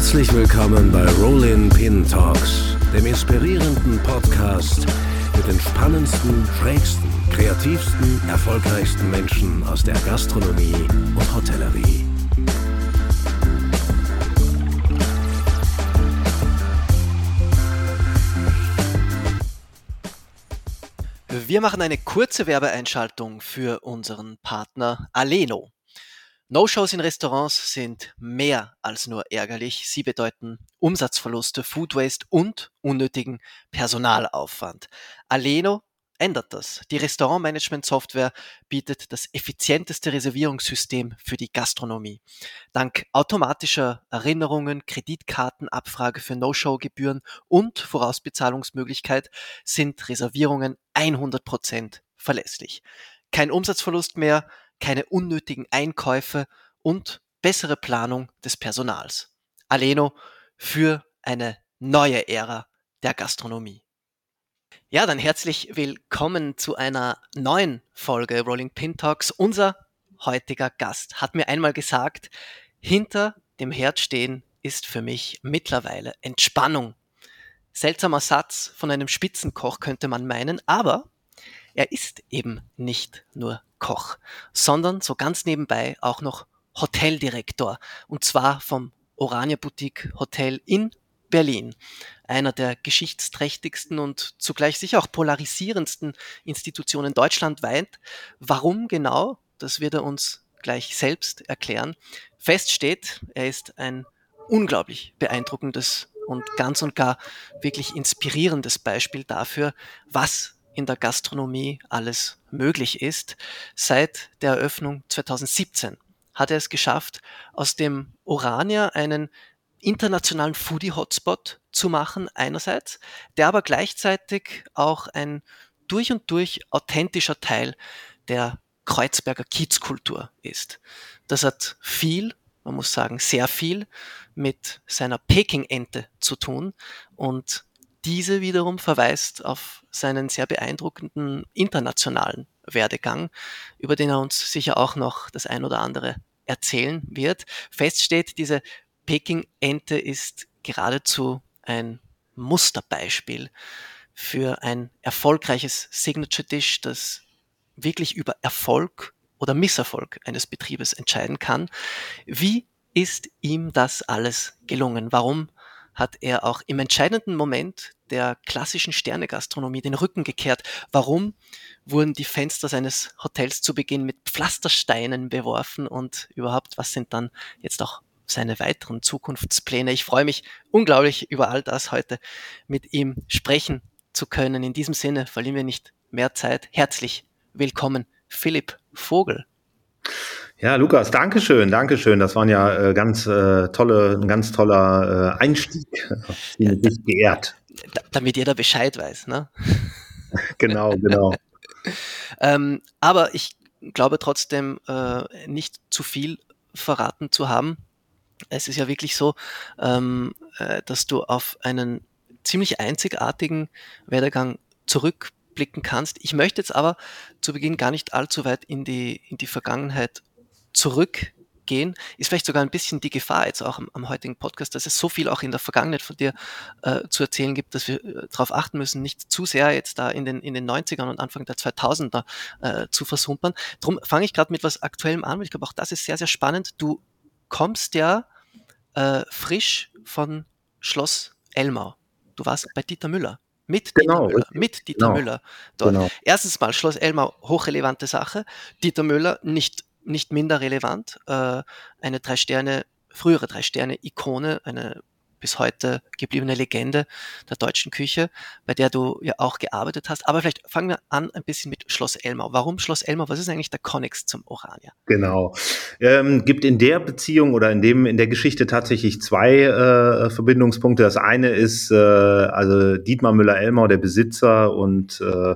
Herzlich willkommen bei Rollin Pin Talks, dem inspirierenden Podcast mit den spannendsten, schrägsten, kreativsten, erfolgreichsten Menschen aus der Gastronomie und Hotellerie. Wir machen eine kurze Werbeeinschaltung für unseren Partner Aleno. No-Shows in Restaurants sind mehr als nur ärgerlich. Sie bedeuten Umsatzverluste, Food Waste und unnötigen Personalaufwand. Aleno ändert das. Die Restaurantmanagement-Software bietet das effizienteste Reservierungssystem für die Gastronomie. Dank automatischer Erinnerungen, Kreditkartenabfrage für No-Show-Gebühren und Vorausbezahlungsmöglichkeit sind Reservierungen 100% verlässlich. Kein Umsatzverlust mehr, keine unnötigen Einkäufe und bessere Planung des Personals. Aleno für eine neue Ära der Gastronomie. Ja, dann herzlich willkommen zu einer neuen Folge Rolling Pin Talks. Unser heutiger Gast hat mir einmal gesagt, hinter dem Herd stehen ist für mich mittlerweile Entspannung. Seltsamer Satz von einem Spitzenkoch könnte man meinen, aber er ist eben nicht nur Koch, sondern so ganz nebenbei auch noch Hoteldirektor und zwar vom Orania Boutique Hotel in Berlin, einer der geschichtsträchtigsten und zugleich sicher auch polarisierendsten Institutionen deutschlandweit. Warum genau, das wird er uns gleich selbst erklären. Fest steht, er ist ein unglaublich beeindruckendes und ganz und gar wirklich inspirierendes Beispiel dafür, was in der Gastronomie alles möglich ist. Seit der Eröffnung 2017 hat er es geschafft, aus dem Orania einen internationalen Foodie-Hotspot zu machen einerseits, der aber gleichzeitig auch ein durch und durch authentischer Teil der Kreuzberger Kiezkultur ist. Das hat viel, man muss sagen sehr viel, mit seiner Peking-Ente zu tun und diese wiederum verweist auf seinen sehr beeindruckenden internationalen Werdegang, über den er uns sicher auch noch das ein oder andere erzählen wird. Fest steht, diese Peking-Ente ist geradezu ein Musterbeispiel für ein erfolgreiches Signature-Dish, das wirklich über Erfolg oder Misserfolg eines Betriebes entscheiden kann. Wie ist ihm das alles gelungen? Warum hat er auch im entscheidenden Moment der klassischen Sternegastronomie den Rücken gekehrt. Warum wurden die Fenster seines Hotels zu Beginn mit Pflastersteinen beworfen und überhaupt, was sind dann jetzt auch seine weiteren Zukunftspläne? Ich freue mich unglaublich über all das heute mit ihm sprechen zu können. In diesem Sinne verlieren wir nicht mehr Zeit. Herzlich willkommen, Philipp Vogel. Ja, Lukas, Dankeschön, Dankeschön. Das waren ja äh, ganz äh, tolle, ein ganz toller äh, Einstieg. Ja, geehrt. Damit jeder Bescheid weiß, ne? genau, genau. ähm, aber ich glaube trotzdem äh, nicht zu viel verraten zu haben. Es ist ja wirklich so, ähm, äh, dass du auf einen ziemlich einzigartigen Werdegang zurückblicken kannst. Ich möchte jetzt aber zu Beginn gar nicht allzu weit in die, in die Vergangenheit zurückgehen, ist vielleicht sogar ein bisschen die Gefahr jetzt auch am, am heutigen Podcast, dass es so viel auch in der Vergangenheit von dir äh, zu erzählen gibt, dass wir äh, darauf achten müssen, nicht zu sehr jetzt da in den, in den 90ern und Anfang der 2000er äh, zu versumpern. Drum fange ich gerade mit was Aktuellem an, weil ich glaube, auch das ist sehr, sehr spannend. Du kommst ja äh, frisch von Schloss Elmau. Du warst bei Dieter Müller. Mit genau, Dieter Müller. Mit Dieter genau. Müller dort. Genau. Erstens mal, Schloss Elmau, hochrelevante Sache. Dieter Müller, nicht nicht minder relevant, äh, eine drei Sterne, frühere drei Sterne Ikone, eine bis heute gebliebene Legende der deutschen Küche, bei der du ja auch gearbeitet hast. Aber vielleicht fangen wir an ein bisschen mit Schloss Elmau. Warum Schloss Elmau? Was ist eigentlich der Connex zum Orania? Genau. Ähm, gibt in der Beziehung oder in dem in der Geschichte tatsächlich zwei äh, Verbindungspunkte. Das eine ist äh, also Dietmar Müller-Elmau, der Besitzer und äh,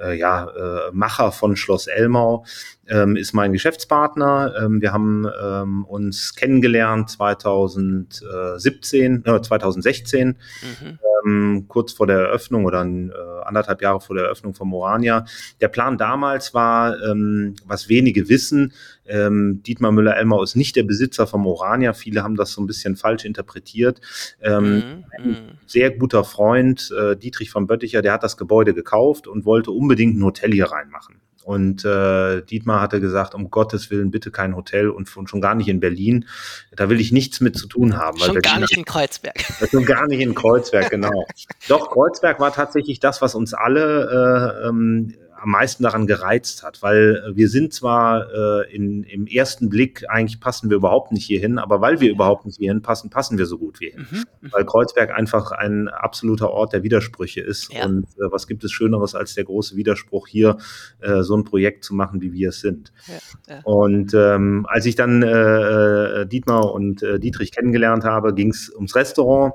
äh, ja, äh, Macher von Schloss Elmau, ähm, ist mein Geschäftspartner. Ähm, wir haben ähm, uns kennengelernt 2017, äh, 2016. Mhm. ähm, kurz vor der Eröffnung oder äh, anderthalb Jahre vor der Eröffnung von Morania. Der Plan damals war, ähm, was wenige wissen, ähm, Dietmar Müller-Elmau ist nicht der Besitzer von Morania. Viele haben das so ein bisschen falsch interpretiert. Mhm. Ein mhm. sehr guter Freund, äh, Dietrich von Bötticher, der hat das Gebäude gekauft und wollte unbedingt ein Hotel hier reinmachen. Und äh, Dietmar hatte gesagt, um Gottes Willen bitte kein Hotel und, schon gar nicht in Berlin. Da will ich nichts mit zu tun haben. Schon gar nicht in Kreuzberg. Schon gar nicht in Kreuzberg, genau. Doch, Kreuzberg war tatsächlich das, was uns alle äh, ähm, am meisten daran gereizt hat, weil äh, wir sind zwar äh, in, im ersten Blick eigentlich passen wir überhaupt nicht hierhin, aber weil wir überhaupt nicht hierhin passen, passen wir so gut wie hin. Mhm, mhm. Weil Kreuzberg einfach ein absoluter Ort der Widersprüche ist. Ja. Und äh, was gibt es Schöneres als der große Widerspruch hier, äh, so ein Projekt zu machen, wie wir es sind. Ja, ja. Und ähm, als ich dann äh, äh Dietmar und Dietrich kennengelernt habe, ging es ums Restaurant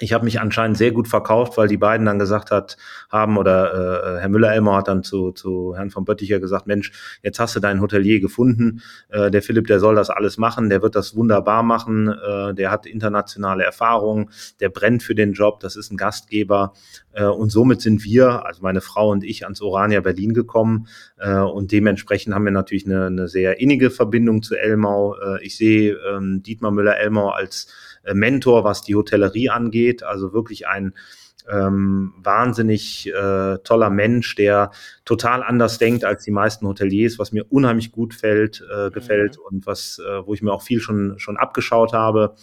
ich habe mich anscheinend sehr gut verkauft, weil die beiden dann gesagt hat, haben oder äh, Herr Müller-Elmer hat dann zu, zu Herrn von Bötticher gesagt, Mensch, jetzt hast du deinen Hotelier gefunden, äh, der Philipp, der soll das alles machen, der wird das wunderbar machen, äh, der hat internationale Erfahrung, der brennt für den Job, das ist ein Gastgeber. äh, und somit sind wir, also meine Frau und ich, ans Orania Berlin gekommen äh, und dementsprechend haben wir natürlich eine, eine sehr innige Verbindung zu Elmau. Äh, ich sehe ähm, Dietmar Müller-Elmau als äh, Mentor, was die Hotellerie angeht. Also wirklich ein ähm, wahnsinnig äh, toller Mensch, der total anders denkt als die meisten Hoteliers, was mir unheimlich gut fällt, äh, gefällt mhm. und was, äh, wo ich mir auch viel schon, schon abgeschaut habe.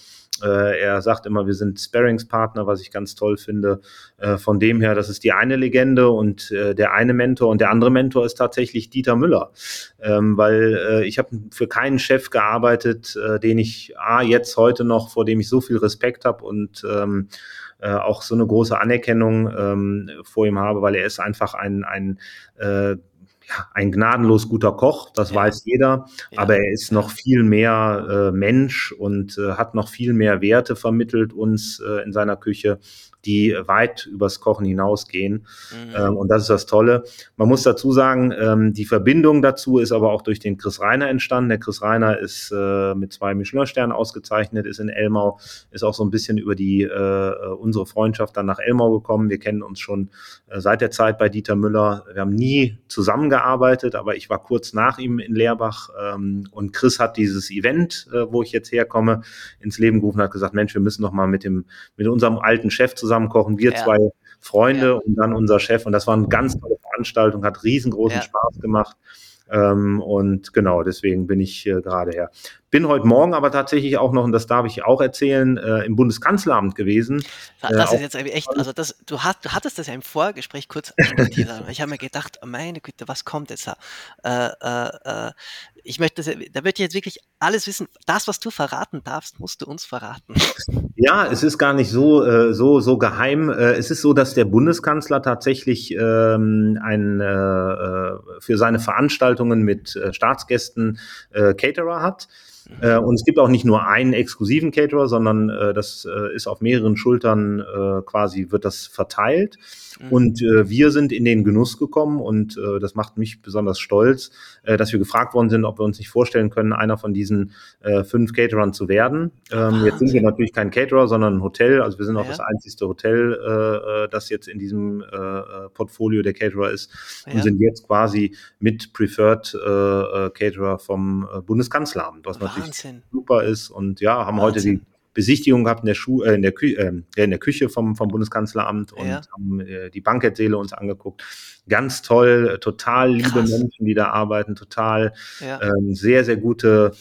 Äh, er sagt immer, wir sind Sparringspartner, was ich ganz toll finde. Äh, von dem her, das ist die eine Legende und äh, der eine Mentor und der andere Mentor ist tatsächlich Dieter Müller, ähm, weil äh, ich habe für keinen Chef gearbeitet, äh, den ich A, jetzt heute noch, vor dem ich so viel Respekt habe und ähm, äh, auch so eine große Anerkennung ähm, vor ihm habe, weil er ist einfach ein, ein äh, ja, ein gnadenlos guter Koch, das ja. weiß jeder, ja. aber er ist noch viel mehr äh, Mensch und äh, hat noch viel mehr Werte vermittelt uns äh, in seiner Küche, die weit übers Kochen hinausgehen. Mhm. Ähm, und das ist das Tolle. Man muss dazu sagen, ähm, die Verbindung dazu ist aber auch durch den Chris Reiner entstanden. Der Chris Reiner ist äh, mit zwei Michelin-Sternen ausgezeichnet, ist in Elmau, ist auch so ein bisschen über die äh, unsere Freundschaft dann nach Elmau gekommen. Wir kennen uns schon äh, seit der Zeit bei Dieter Müller. Wir haben nie zusammengearbeitet, aber ich war kurz nach ihm in Leerbach ähm, und Chris hat dieses Event, äh, wo ich jetzt herkomme, ins Leben gerufen, hat gesagt, Mensch, wir müssen noch mal mit dem mit unserem alten Chef zusammen zusammen kochen, wir ja. zwei Freunde ja. und dann unser Chef. Und das war eine ganz tolle Veranstaltung, hat riesengroßen ja. Spaß gemacht. Ähm, und genau, deswegen bin ich äh, gerade her. Bin heute Morgen aber tatsächlich auch noch, und das darf ich auch erzählen, äh, im Bundeskanzleramt gewesen. Das äh, ist jetzt echt, also das, du, hast, du hattest das ja im Vorgespräch kurz ich habe mir gedacht, meine Güte, was kommt jetzt da? Ich möchte, da wird jetzt wirklich alles wissen. Das, was du verraten darfst, musst du uns verraten. Ja, es ist gar nicht so äh, so so geheim. Äh, es ist so, dass der Bundeskanzler tatsächlich ähm, ein äh, äh für seine Veranstaltungen mit äh, Staatsgästen äh, Caterer hat. Äh, und es gibt auch nicht nur einen exklusiven Caterer, sondern äh, das äh, ist auf mehreren Schultern äh, quasi wird das verteilt. Mhm. Und äh, wir sind in den Genuss gekommen und das macht mich besonders stolz, dass wir gefragt worden sind, ob wir uns nicht vorstellen können, einer von diesen fünf Caterern zu werden. Ähm, jetzt sind wir natürlich kein Caterer, sondern ein Hotel. Also wir sind auch ja. das einzigste Hotel, das jetzt in diesem Portfolio der Caterer ist ja. und sind jetzt quasi mit Preferred Caterer vom Bundeskanzleramt, was Wahnsinn. Natürlich super ist. Und ja, haben Wahnsinn. heute die Besichtigung gehabt in der, Schu äh, in der, Kü äh, in der Küche vom, vom Bundeskanzleramt und ja. haben äh, die Banketsäle uns angeguckt. Ganz toll, total liebe Krass. Menschen, die da arbeiten, total ja. ähm, sehr, sehr gute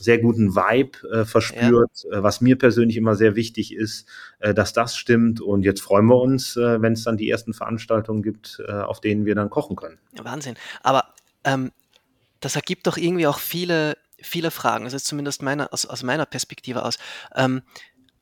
sehr guten Vibe äh, verspürt, ja. äh, was mir persönlich immer sehr wichtig ist, äh, dass das stimmt. Und jetzt freuen wir uns, äh, wenn es dann die ersten Veranstaltungen gibt, äh, auf denen wir dann kochen können. Wahnsinn. Aber ähm, das ergibt doch irgendwie auch viele viele Fragen, also zumindest meine, aus, aus meiner Perspektive aus. Ähm,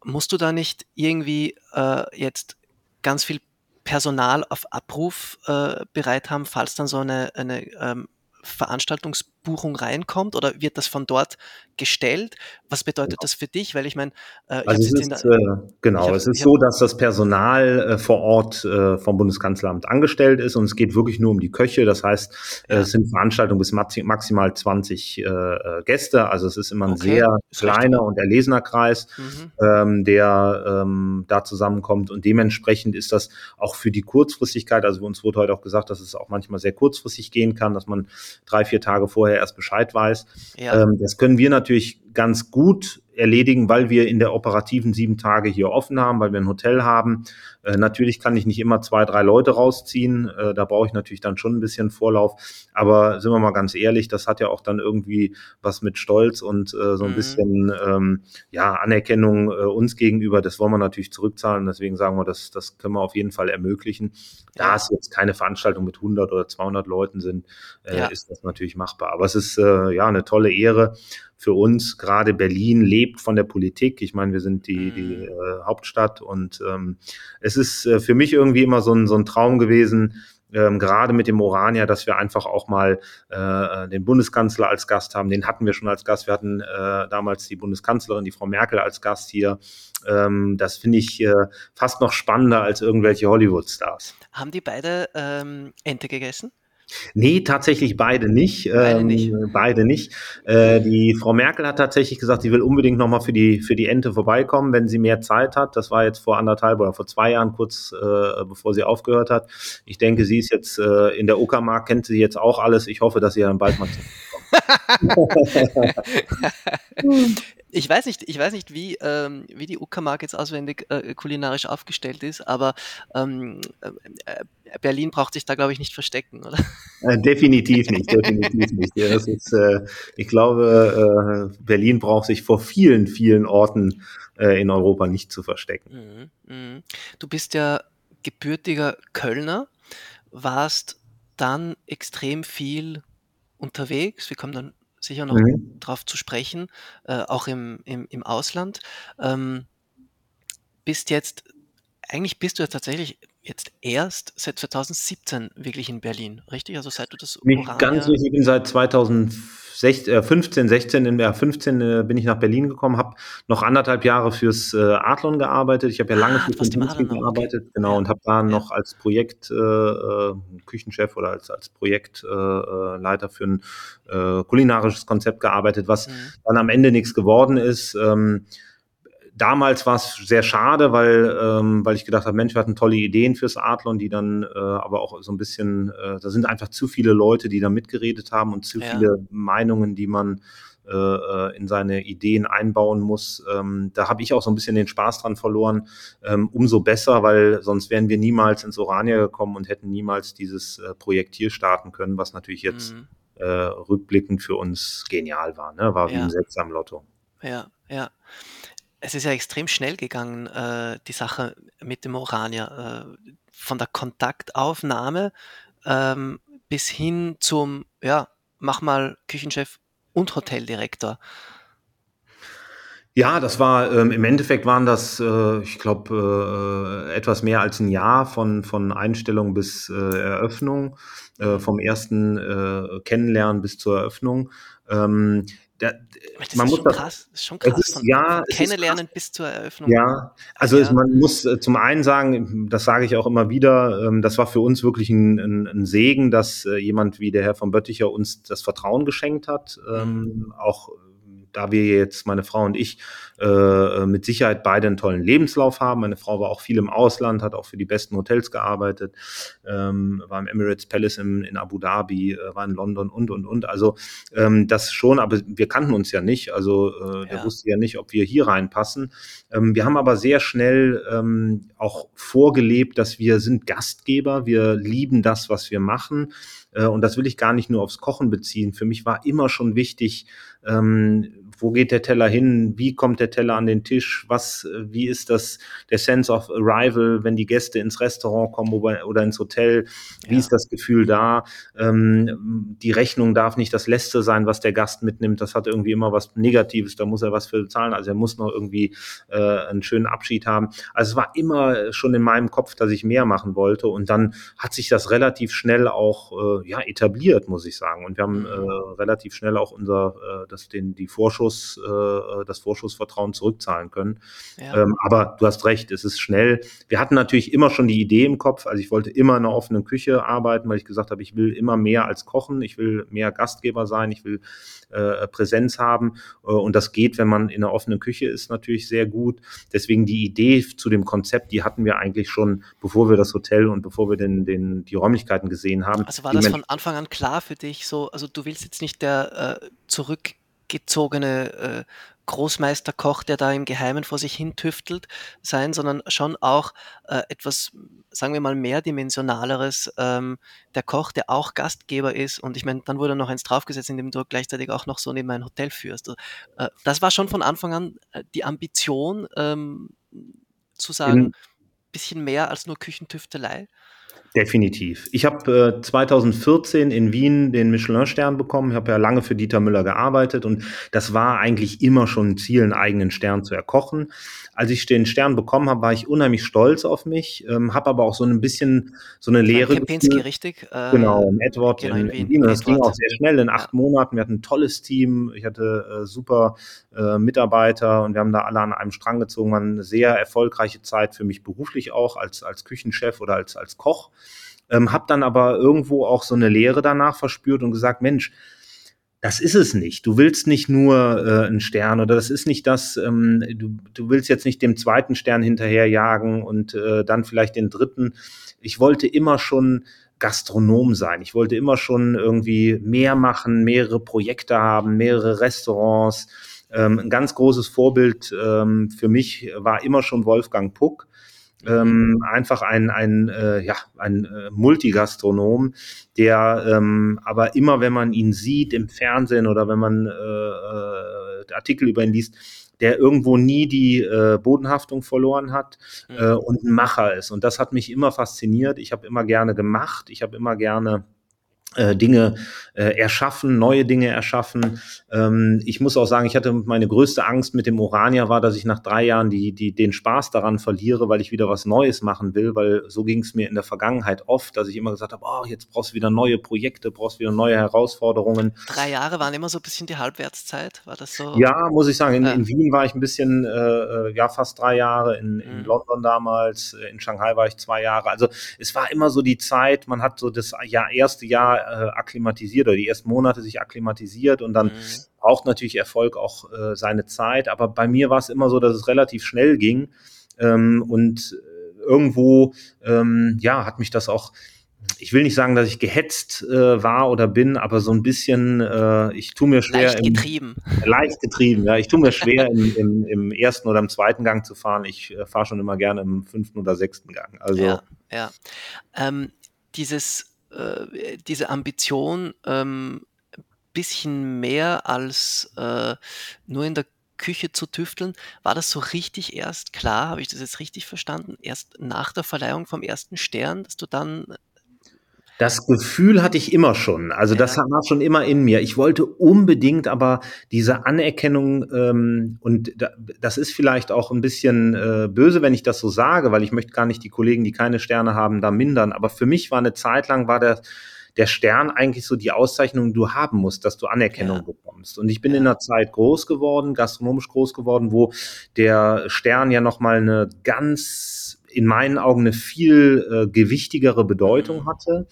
musst du da nicht irgendwie äh, jetzt ganz viel Personal auf Abruf äh, bereit haben, falls dann so eine, eine ähm, Veranstaltungs Buchung reinkommt oder wird das von dort gestellt? Was bedeutet genau. das für dich? Weil ich meine, äh, also es ist, äh, genau, hab, es ist so, dass das Personal äh, vor Ort äh, vom Bundeskanzleramt angestellt ist und es geht wirklich nur um die Köche. Das heißt, äh, ja. es sind Veranstaltungen bis maximal 20 äh, äh, Gäste. Also es ist immer ein okay. sehr kleiner und erlesener Kreis, mhm. ähm, der ähm, da zusammenkommt und dementsprechend ist das auch für die Kurzfristigkeit, also uns wurde heute auch gesagt, dass es auch manchmal sehr kurzfristig gehen kann, dass man drei, vier Tage vorher erst Bescheid weiß. Ja. Ähm, das können wir natürlich ganz gut erledigen, weil wir in der operativen sieben Tage hier offen haben, weil wir ein Hotel haben. Äh, natürlich kann ich nicht immer zwei, drei Leute rausziehen. Äh, da brauche ich natürlich dann schon ein bisschen Vorlauf. Aber sind wir mal ganz ehrlich, das hat ja auch dann irgendwie was mit Stolz und äh, so ein mhm. bisschen ähm, ja, Anerkennung äh, uns gegenüber. Das wollen wir natürlich zurückzahlen. Deswegen sagen wir, das, das können wir auf jeden Fall ermöglichen. Da es jetzt keine Veranstaltung mit 100 oder 200 Leuten sind, äh, ja. ist das natürlich machbar. Aber es ist ja eine tolle Ehre für uns. Gerade Berlin lebt von der Politik. Ich meine, wir sind die, die mhm. Hauptstadt und ähm, es ist äh, für mich irgendwie immer so ein, so ein Traum gewesen, ähm, gerade mit dem Orania, dass wir einfach auch mal äh, den Bundeskanzler als Gast haben. Den hatten wir schon als Gast. Wir hatten äh, damals die Bundeskanzlerin, die Frau Merkel als Gast hier. Ähm, das finde ich äh, fast noch spannender als irgendwelche Hollywood-Stars. Haben die beide ähm, Ente gegessen? Nee, tatsächlich beide nicht. Beide ähm, nicht. Beide nicht. Äh, die Frau Merkel hat tatsächlich gesagt, sie will unbedingt nochmal für die, für die Ente vorbeikommen, wenn sie mehr Zeit hat. Das war jetzt vor anderthalb oder vor zwei Jahren, kurz äh, bevor sie aufgehört hat. Ich denke, sie ist jetzt äh, in der Uckermark, kennt sie jetzt auch alles. Ich hoffe, dass sie dann bald mal zurückkommt. Ich weiß nicht, ich weiß nicht, wie, ähm, wie die Uckermark jetzt auswendig äh, kulinarisch aufgestellt ist, aber ähm, äh, Berlin braucht sich da, glaube ich, nicht verstecken, oder? Äh, definitiv nicht, definitiv nicht. Ja, das ist, äh, ich glaube, äh, Berlin braucht sich vor vielen, vielen Orten äh, in Europa nicht zu verstecken. Mhm, mh. Du bist ja gebürtiger Kölner, warst dann extrem viel unterwegs. Wir kommen dann sicher noch mhm. drauf zu sprechen, äh, auch im, im, im Ausland. Ähm, bist jetzt, eigentlich bist du ja tatsächlich jetzt erst seit 2017 wirklich in Berlin, richtig? Also seit du das Nicht ganz richtig, ich bin seit 2015, 16, in der 15 äh, bin ich nach Berlin gekommen, habe noch anderthalb Jahre fürs äh, Adlon gearbeitet. Ich habe ja lange ah, für Konditorski gearbeitet, okay. genau, ja. und habe da ja. noch als Projekt äh, äh, Küchenchef oder als, als Projektleiter äh, für ein äh, kulinarisches Konzept gearbeitet, was mhm. dann am Ende nichts geworden ist. Ähm, damals war es sehr schade, weil, ähm, weil ich gedacht habe, Mensch, wir hatten tolle Ideen fürs Adlon, die dann äh, aber auch so ein bisschen, äh, da sind einfach zu viele Leute, die da mitgeredet haben und zu ja. viele Meinungen, die man äh, äh, in seine Ideen einbauen muss. Ähm, da habe ich auch so ein bisschen den Spaß dran verloren. Ähm, umso besser, weil sonst wären wir niemals ins Orania gekommen und hätten niemals dieses äh, Projekt hier starten können, was natürlich jetzt mhm. äh, rückblickend für uns genial war. Ne? War wie ja. ein Sechs am Lotto. Ja, ja es ist ja extrem schnell gegangen, äh, die Sache mit dem Orania. Äh, von der Kontaktaufnahme ähm, bis hin zum, ja, mach mal Küchenchef und Hoteldirektor. Ja, das war ähm, im Endeffekt waren das, äh, ich glaube, äh, etwas mehr als ein Jahr von, von Einstellung bis äh, Eröffnung, äh, vom ersten äh, Kennenlernen bis zur Eröffnung. Ähm, da, das man ist muss schon das, krass, das ist schon krass. Ist, ja, kennenlernen bis zur Eröffnung. Ja, also ja. Es, man muss äh, zum einen sagen, das sage ich auch immer wieder, ähm, das war für uns wirklich ein, ein, ein Segen, dass äh, jemand wie der Herr von Bötticher uns das Vertrauen geschenkt hat, ähm, mhm. auch da wir jetzt, meine Frau und ich, äh, mit Sicherheit beide einen tollen Lebenslauf haben. Meine Frau war auch viel im Ausland, hat auch für die besten Hotels gearbeitet, ähm, war im Emirates Palace in, in Abu Dhabi, äh, war in London und, und, und. Also ähm, das schon, aber wir kannten uns ja nicht. Also äh, der ja. wusste ja nicht, ob wir hier reinpassen. Ähm, wir haben aber sehr schnell ähm, auch vorgelebt, dass wir sind Gastgeber, wir lieben das, was wir machen. Äh, und das will ich gar nicht nur aufs Kochen beziehen. Für mich war immer schon wichtig, ähm, wo geht der Teller hin, wie kommt der Teller an den Tisch, was, wie ist das, der Sense of Arrival, wenn die Gäste ins Restaurant kommen oder ins Hotel, wie ja. ist das Gefühl da? Ähm, die Rechnung darf nicht das Letzte sein, was der Gast mitnimmt. Das hat irgendwie immer was Negatives, da muss er was für zahlen. Also er muss noch irgendwie äh, einen schönen Abschied haben. Also es war immer schon in meinem Kopf, dass ich mehr machen wollte. Und dann hat sich das relativ schnell auch äh, ja, etabliert, muss ich sagen. Und wir haben mhm. äh, relativ schnell auch unser, äh, das, den, die Vorschuss, äh, das Vorschussvertrauen zurückzahlen können. Ja. Ähm, aber du hast recht, es ist schnell. Wir hatten natürlich immer schon die Idee im Kopf. Also ich wollte immer in einer offenen Küche arbeiten, weil ich gesagt habe, ich will immer mehr als kochen, ich will mehr Gastgeber sein, ich will äh, Präsenz haben. Äh, und das geht, wenn man in einer offenen Küche ist, natürlich sehr gut. Deswegen die Idee zu dem Konzept, die hatten wir eigentlich schon, bevor wir das Hotel und bevor wir den, den, die Räumlichkeiten gesehen haben. Also war das von Anfang an klar für dich so, also du willst jetzt nicht der äh, zurückgezogene äh, Großmeisterkoch, der da im Geheimen vor sich hin tüftelt, sein, sondern schon auch äh, etwas, sagen wir mal, mehrdimensionaleres, ähm, der Koch, der auch Gastgeber ist. Und ich meine, dann wurde noch eins draufgesetzt, indem du gleichzeitig auch noch so neben ein Hotel führst. Also, äh, das war schon von Anfang an äh, die Ambition, ähm, zu sagen, ein bisschen mehr als nur Küchentüftelei. Definitiv. Ich habe äh, 2014 in Wien den Michelin-Stern bekommen. Ich habe ja lange für Dieter Müller gearbeitet und das war eigentlich immer schon ein Ziel, einen eigenen Stern zu erkochen. Als ich den Stern bekommen habe, war ich unheimlich stolz auf mich, ähm, habe aber auch so ein bisschen so eine Lehre. Kempinski, richtig? Äh, genau, in Edward genau, in, in, Wien. Das Edward. ging auch sehr schnell, in acht ja. Monaten. Wir hatten ein tolles Team. Ich hatte äh, super äh, Mitarbeiter und wir haben da alle an einem Strang gezogen. War eine sehr erfolgreiche Zeit für mich beruflich auch als, als Küchenchef oder als, als Koch. Ähm, habe dann aber irgendwo auch so eine Lehre danach verspürt und gesagt, Mensch, das ist es nicht. Du willst nicht nur äh, einen Stern oder das ist nicht das, ähm, du, du willst jetzt nicht dem zweiten Stern hinterherjagen und äh, dann vielleicht den dritten. Ich wollte immer schon Gastronom sein. Ich wollte immer schon irgendwie mehr machen, mehrere Projekte haben, mehrere Restaurants. Ähm, ein ganz großes Vorbild ähm, für mich war immer schon Wolfgang Puck ähm, einfach ein, ein, äh, ja, ein äh, Multigastronom, der ähm, aber immer, wenn man ihn sieht im Fernsehen oder wenn man äh, äh, Artikel über ihn liest, der irgendwo nie die äh, Bodenhaftung verloren hat mhm. äh, und ein Macher ist. Und das hat mich immer fasziniert. Ich habe immer gerne gemacht, ich habe immer gerne Dinge äh, erschaffen, neue Dinge erschaffen. Ähm, ich muss auch sagen, ich hatte meine größte Angst mit dem Orania war, dass ich nach drei Jahren die, die, den Spaß daran verliere, weil ich wieder was Neues machen will, weil so ging es mir in der Vergangenheit oft, dass ich immer gesagt habe, oh, jetzt brauchst du wieder neue Projekte, brauchst wieder neue Herausforderungen. Drei Jahre waren immer so ein bisschen die Halbwertszeit, war das so? Ja, muss ich sagen. In, ja. in Wien war ich ein bisschen, äh, äh ja, fast drei Jahre, in, in mhm. London damals, äh, in Shanghai war ich zwei Jahre. Also es war immer so die Zeit, man hat so das Jahr, erste Jahr äh, akklimatisiert oder die ersten Monate sich akklimatisiert und dann mhm. braucht natürlich Erfolg auch äh, seine Zeit. Aber bei mir war es immer so, dass es relativ schnell ging ähm, und äh, irgendwo, ähm, ja, hat mich das auch ich will nicht sagen, dass ich gehetzt äh, war oder bin, aber so ein bisschen, äh, ich tue mir schwer. Leicht getrieben. Im, leicht getrieben, ja. Ich tue mir schwer, im, im, im, ersten oder im zweiten Gang zu fahren. Ich äh, fahre schon immer gerne im fünften oder sechsten Gang. Also, ja, ja. Ähm, dieses äh, diese Ambition, ähm, bisschen mehr als äh, nur in der Küche zu tüfteln. War das so richtig erst klar? Habe ich das jetzt richtig verstanden? Erst nach der Verleihung vom ersten Stern, dass du dann das Gefühl hatte ich immer schon. Also das war schon immer in mir. Ich wollte unbedingt aber diese Anerkennung ähm, und da, das ist vielleicht auch ein bisschen äh, böse, wenn ich das so sage, weil ich möchte gar nicht die Kollegen, die keine Sterne haben, da mindern. Aber für mich war eine Zeit lang war der der Stern eigentlich so die Auszeichnung, die du haben musst, dass du Anerkennung ja. bekommst. Und ich bin ja. in einer Zeit groß geworden, gastronomisch groß geworden, wo der Stern ja noch mal eine ganz in meinen Augen eine viel äh, gewichtigere Bedeutung mhm. hatte.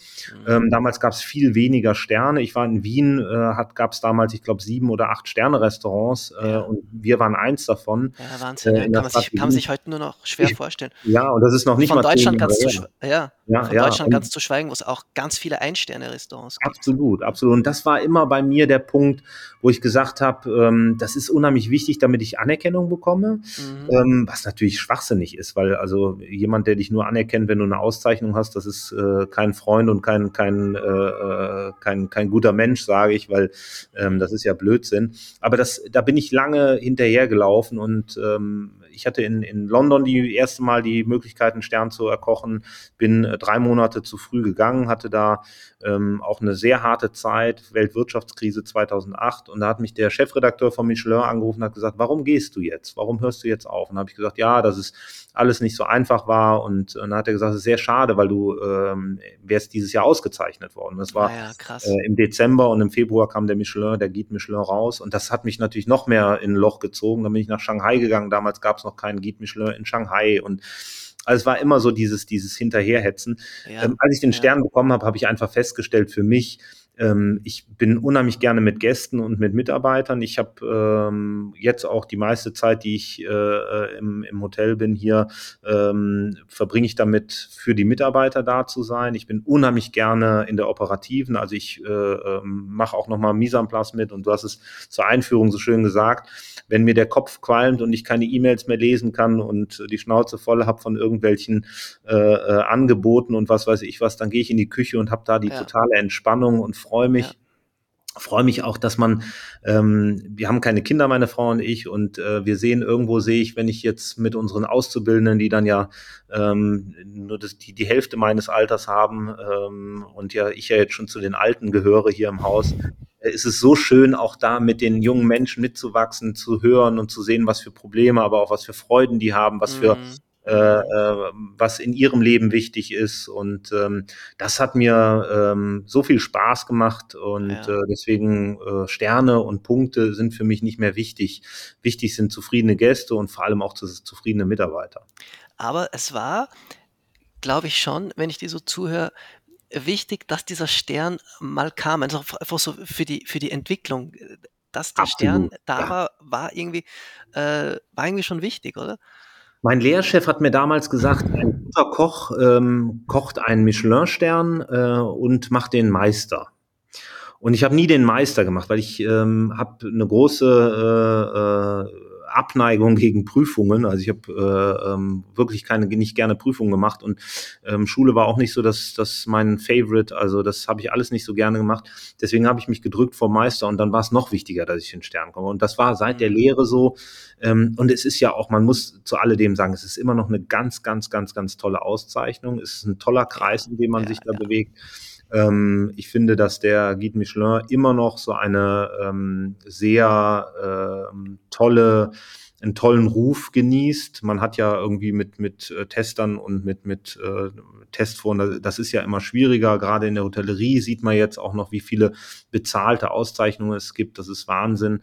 Mhm. Ähm, damals gab es viel weniger Sterne. Ich war in Wien, äh, gab es damals, ich glaube, sieben oder acht Sterne-Restaurants äh, ja. und wir waren eins davon. Ja, Wahnsinn. Äh, kann, man sich, kann man sich heute nur noch schwer vorstellen. Ja, und das ist noch nicht Von mal Deutschland ganz zu, ja, ja, von. Deutschland ganz zu schweigen, wo es auch ganz viele Ein-Sterne-Restaurants gibt. Absolut, absolut. Und das war immer bei mir der Punkt, wo ich gesagt habe, ähm, das ist unheimlich wichtig, damit ich Anerkennung bekomme, mhm. ähm, was natürlich schwachsinnig ist, weil also jemand, der dich nur anerkennt, wenn du eine Auszeichnung hast, das ist äh, kein Freund und kein, kein, äh, äh kein, kein guter Mensch, sage ich, weil ähm, das ist ja Blödsinn. Aber das, da bin ich lange hinterhergelaufen und ähm, ich hatte in, in London die erste Mal die Möglichkeit, einen Stern zu erkochen, bin äh, drei Monate zu früh gegangen, hatte da ähm, auch eine sehr harte Zeit, Weltwirtschaftskrise 2008 und da hat mich der Chefredakteur von Michelin angerufen und hat gesagt, warum gehst du jetzt? Warum hörst du jetzt auf? Und habe ich gesagt, ja, dass es alles nicht so einfach war und, und dann hat er gesagt, es ist sehr schade, weil du ähm, wärst dieses Jahr ausgezeichnet worden. Das war ja, äh, im Dezember und im Februar kam der Michelin, der Guide Michelin raus und das hat mich natürlich noch mehr in ein Loch gezogen. Dann bin ich nach Shanghai gegangen, damals gab es noch keinen Guide Michelin in Shanghai und also es war immer so dieses, dieses Hinterherhetzen. Ja, ähm, als ich den Stern bekommen habe, habe ich einfach festgestellt für mich, ähm, ich bin unheimlich gerne mit Gästen und mit Mitarbeitern. Ich habe ähm, jetzt auch die meiste Zeit, die ich äh, äh, im, im Hotel bin hier, ähm, verbringe ich damit, für die Mitarbeiter da zu sein. Ich bin unheimlich gerne in der Operativen. Also ich äh, ähm, mache auch nochmal place mit und du hast es zur Einführung so schön gesagt. Wenn mir der Kopf qualmt und ich keine E-Mails mehr lesen kann und die Schnauze voll habe von irgendwelchen äh, äh, Angeboten und was weiß ich was, dann gehe ich in die Küche und habe da die ja. totale Entspannung und freue mich. Ja freue mich auch, dass man, ähm, wir haben keine Kinder, meine Frau und ich, und äh, wir sehen irgendwo, sehe ich, wenn ich jetzt mit unseren Auszubildenden, die dann ja ähm, nur das, die, die Hälfte meines Alters haben ähm, und ja, ich ja jetzt schon zu den Alten gehöre hier im Haus, äh, ist es so schön, auch da mit den jungen Menschen mitzuwachsen, zu hören und zu sehen, was für Probleme, aber auch was für Freuden die haben, was für mhm äh, äh, was in ihrem Leben wichtig ist. Und ähm, das hat mir ähm, so viel Spaß gemacht und ja. äh, deswegen äh, Sterne und Punkte sind für mich nicht mehr wichtig. Wichtig sind zufriedene Gäste und vor allem auch zu, zufriedene Mitarbeiter. Aber es war, glaube ich schon, wenn ich dir so zuhöre, wichtig, dass dieser Stern mal kam, also einfach so für die, für die Entwicklung, dass der Absolut, Stern da ja. war, war irgendwie, äh, war irgendwie schon wichtig, oder? Mein Lehrchef hat mir damals gesagt, ein guter Koch ähm, kocht einen Michelin-Stern äh, und macht den Meister. Und ich habe nie den Meister gemacht, weil ich ähm, habe eine große äh, äh, Abneigung gegen Prüfungen. Also ich habe äh, ähm, wirklich keine, nicht gerne Prüfungen gemacht und ähm, Schule war auch nicht so das, das mein Favorite. Also das habe ich alles nicht so gerne gemacht. Deswegen habe ich mich gedrückt vor Meister und dann war es noch wichtiger, dass ich in den Stern komme. Und das war seit der mhm. Lehre so. Ähm, und es ist ja auch, man muss zu alledem sagen, es ist immer noch eine ganz, ganz, ganz, ganz tolle Auszeichnung. Es ist ein toller Kreis, in dem man ja, sich da ja. bewegt. Ähm, ich finde, dass der Guide Michelin immer noch so eine ähm, sehr ähm, tolle einen tollen Ruf genießt. Man hat ja irgendwie mit, mit äh, Testern und mit, mit äh, Testforen, das ist ja immer schwieriger. Gerade in der Hotellerie sieht man jetzt auch noch, wie viele bezahlte Auszeichnungen es gibt. Das ist Wahnsinn.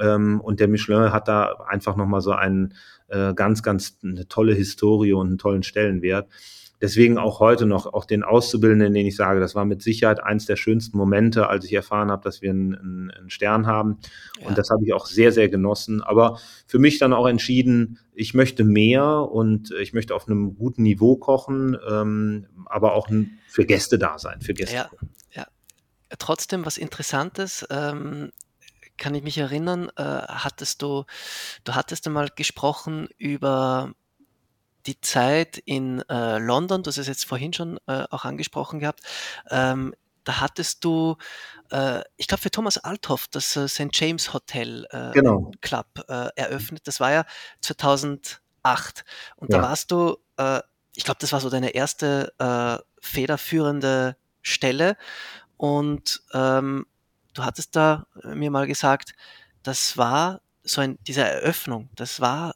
Ähm, und der Michelin hat da einfach nochmal so einen äh, ganz, ganz eine tolle Historie und einen tollen Stellenwert deswegen auch heute noch, auch den Auszubildenden, den ich sage, das war mit Sicherheit eins der schönsten Momente, als ich erfahren habe, dass wir einen, einen Stern haben. Ja. Und das habe ich auch sehr, sehr genossen. Aber für mich dann auch entschieden, ich möchte mehr und ich möchte auf einem guten Niveau kochen, ähm, aber auch für Gäste da sein, für Gäste. Ja, ja. Trotzdem was Interessantes. Ähm kann ich mich erinnern, äh, hattest du, du hattest einmal gesprochen über die Zeit in äh, London, du hast es jetzt vorhin schon äh, auch angesprochen gehabt, ähm, da hattest du, äh, ich glaube, für Thomas Althoff das äh, St. James Hotel äh, genau. Club äh, eröffnet. Das war ja 2008. Und ja. da warst du, ich glaube, das war so deine erste federführende Stelle. Und ähm, du hattest da mir mal gesagt, das war so ein, diese Eröffnung, das war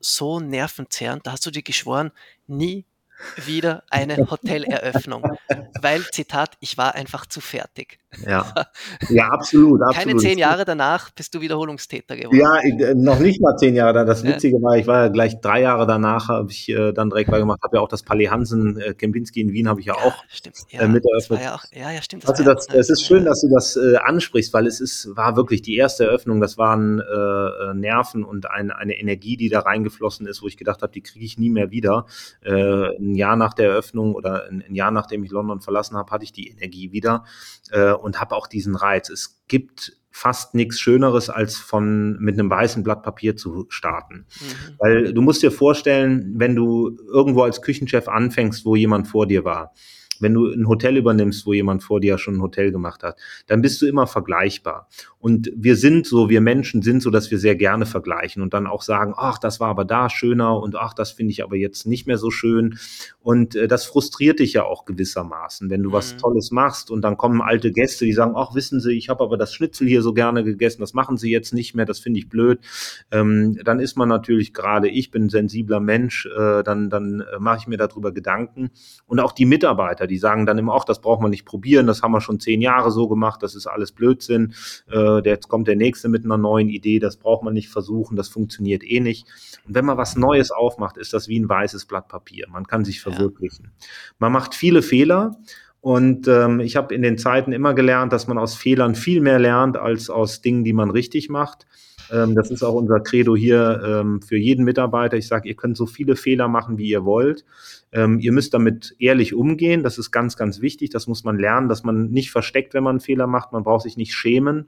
so nervenzerrend, da hast du dir geschworen, nie wieder eine Hoteleröffnung, weil, Zitat, ich war einfach zu fertig. Ja, ja absolut, absolut. Keine zehn Jahre danach bist du Wiederholungstäter geworden. Ja, äh, noch nicht mal zehn Jahre. Das Witzige war, ich war ja gleich drei Jahre danach, habe ich äh, dann direkt weitergemacht, habe ja auch das Palais Hansen äh, Kempinski in Wien habe ich ja, ja auch stimmt. Ja, äh, mit eröffnet. Ja, auch, ja, ja, stimmt. Das also das, es ist schön, dass du das äh, ansprichst, weil es ist, war wirklich die erste Eröffnung, das waren äh, Nerven und ein, eine Energie, die da reingeflossen ist, wo ich gedacht habe, die kriege ich nie mehr wieder. Äh, ein Jahr nach der Eröffnung oder ein, ein Jahr nachdem ich London verlassen habe, hatte ich die Energie wieder. Und habe auch diesen Reiz. Es gibt fast nichts Schöneres, als von mit einem weißen Blatt Papier zu starten. Mhm. Weil du musst dir vorstellen, wenn du irgendwo als Küchenchef anfängst, wo jemand vor dir war, wenn du ein Hotel übernimmst, wo jemand vor dir schon ein Hotel gemacht hat, dann bist du immer vergleichbar. Und wir sind so, wir Menschen sind so, dass wir sehr gerne vergleichen und dann auch sagen, ach, das war aber da schöner und ach, das finde ich aber jetzt nicht mehr so schön. Und äh, das frustriert dich ja auch gewissermaßen, wenn du mhm. was Tolles machst und dann kommen alte Gäste, die sagen, ach, wissen Sie, ich habe aber das Schnitzel hier so gerne gegessen, das machen Sie jetzt nicht mehr, das finde ich blöd. Ähm, dann ist man natürlich gerade, ich bin ein sensibler Mensch, äh, dann, dann äh, mache ich mir darüber Gedanken. Und auch die Mitarbeiter, die sagen dann immer auch, das braucht man nicht probieren, das haben wir schon zehn Jahre so gemacht, das ist alles Blödsinn. Äh, jetzt kommt der nächste mit einer neuen Idee, das braucht man nicht versuchen, das funktioniert eh nicht. Und wenn man was Neues aufmacht, ist das wie ein weißes Blatt Papier. Man kann sich verwirklichen. Ja. Man macht viele Fehler. Und ähm, ich habe in den Zeiten immer gelernt, dass man aus Fehlern viel mehr lernt als aus Dingen, die man richtig macht. Ähm, das ist auch unser Credo hier ähm, für jeden Mitarbeiter. Ich sage, ihr könnt so viele Fehler machen, wie ihr wollt. Ähm, ihr müsst damit ehrlich umgehen. Das ist ganz, ganz wichtig. Das muss man lernen, dass man nicht versteckt, wenn man einen Fehler macht. Man braucht sich nicht schämen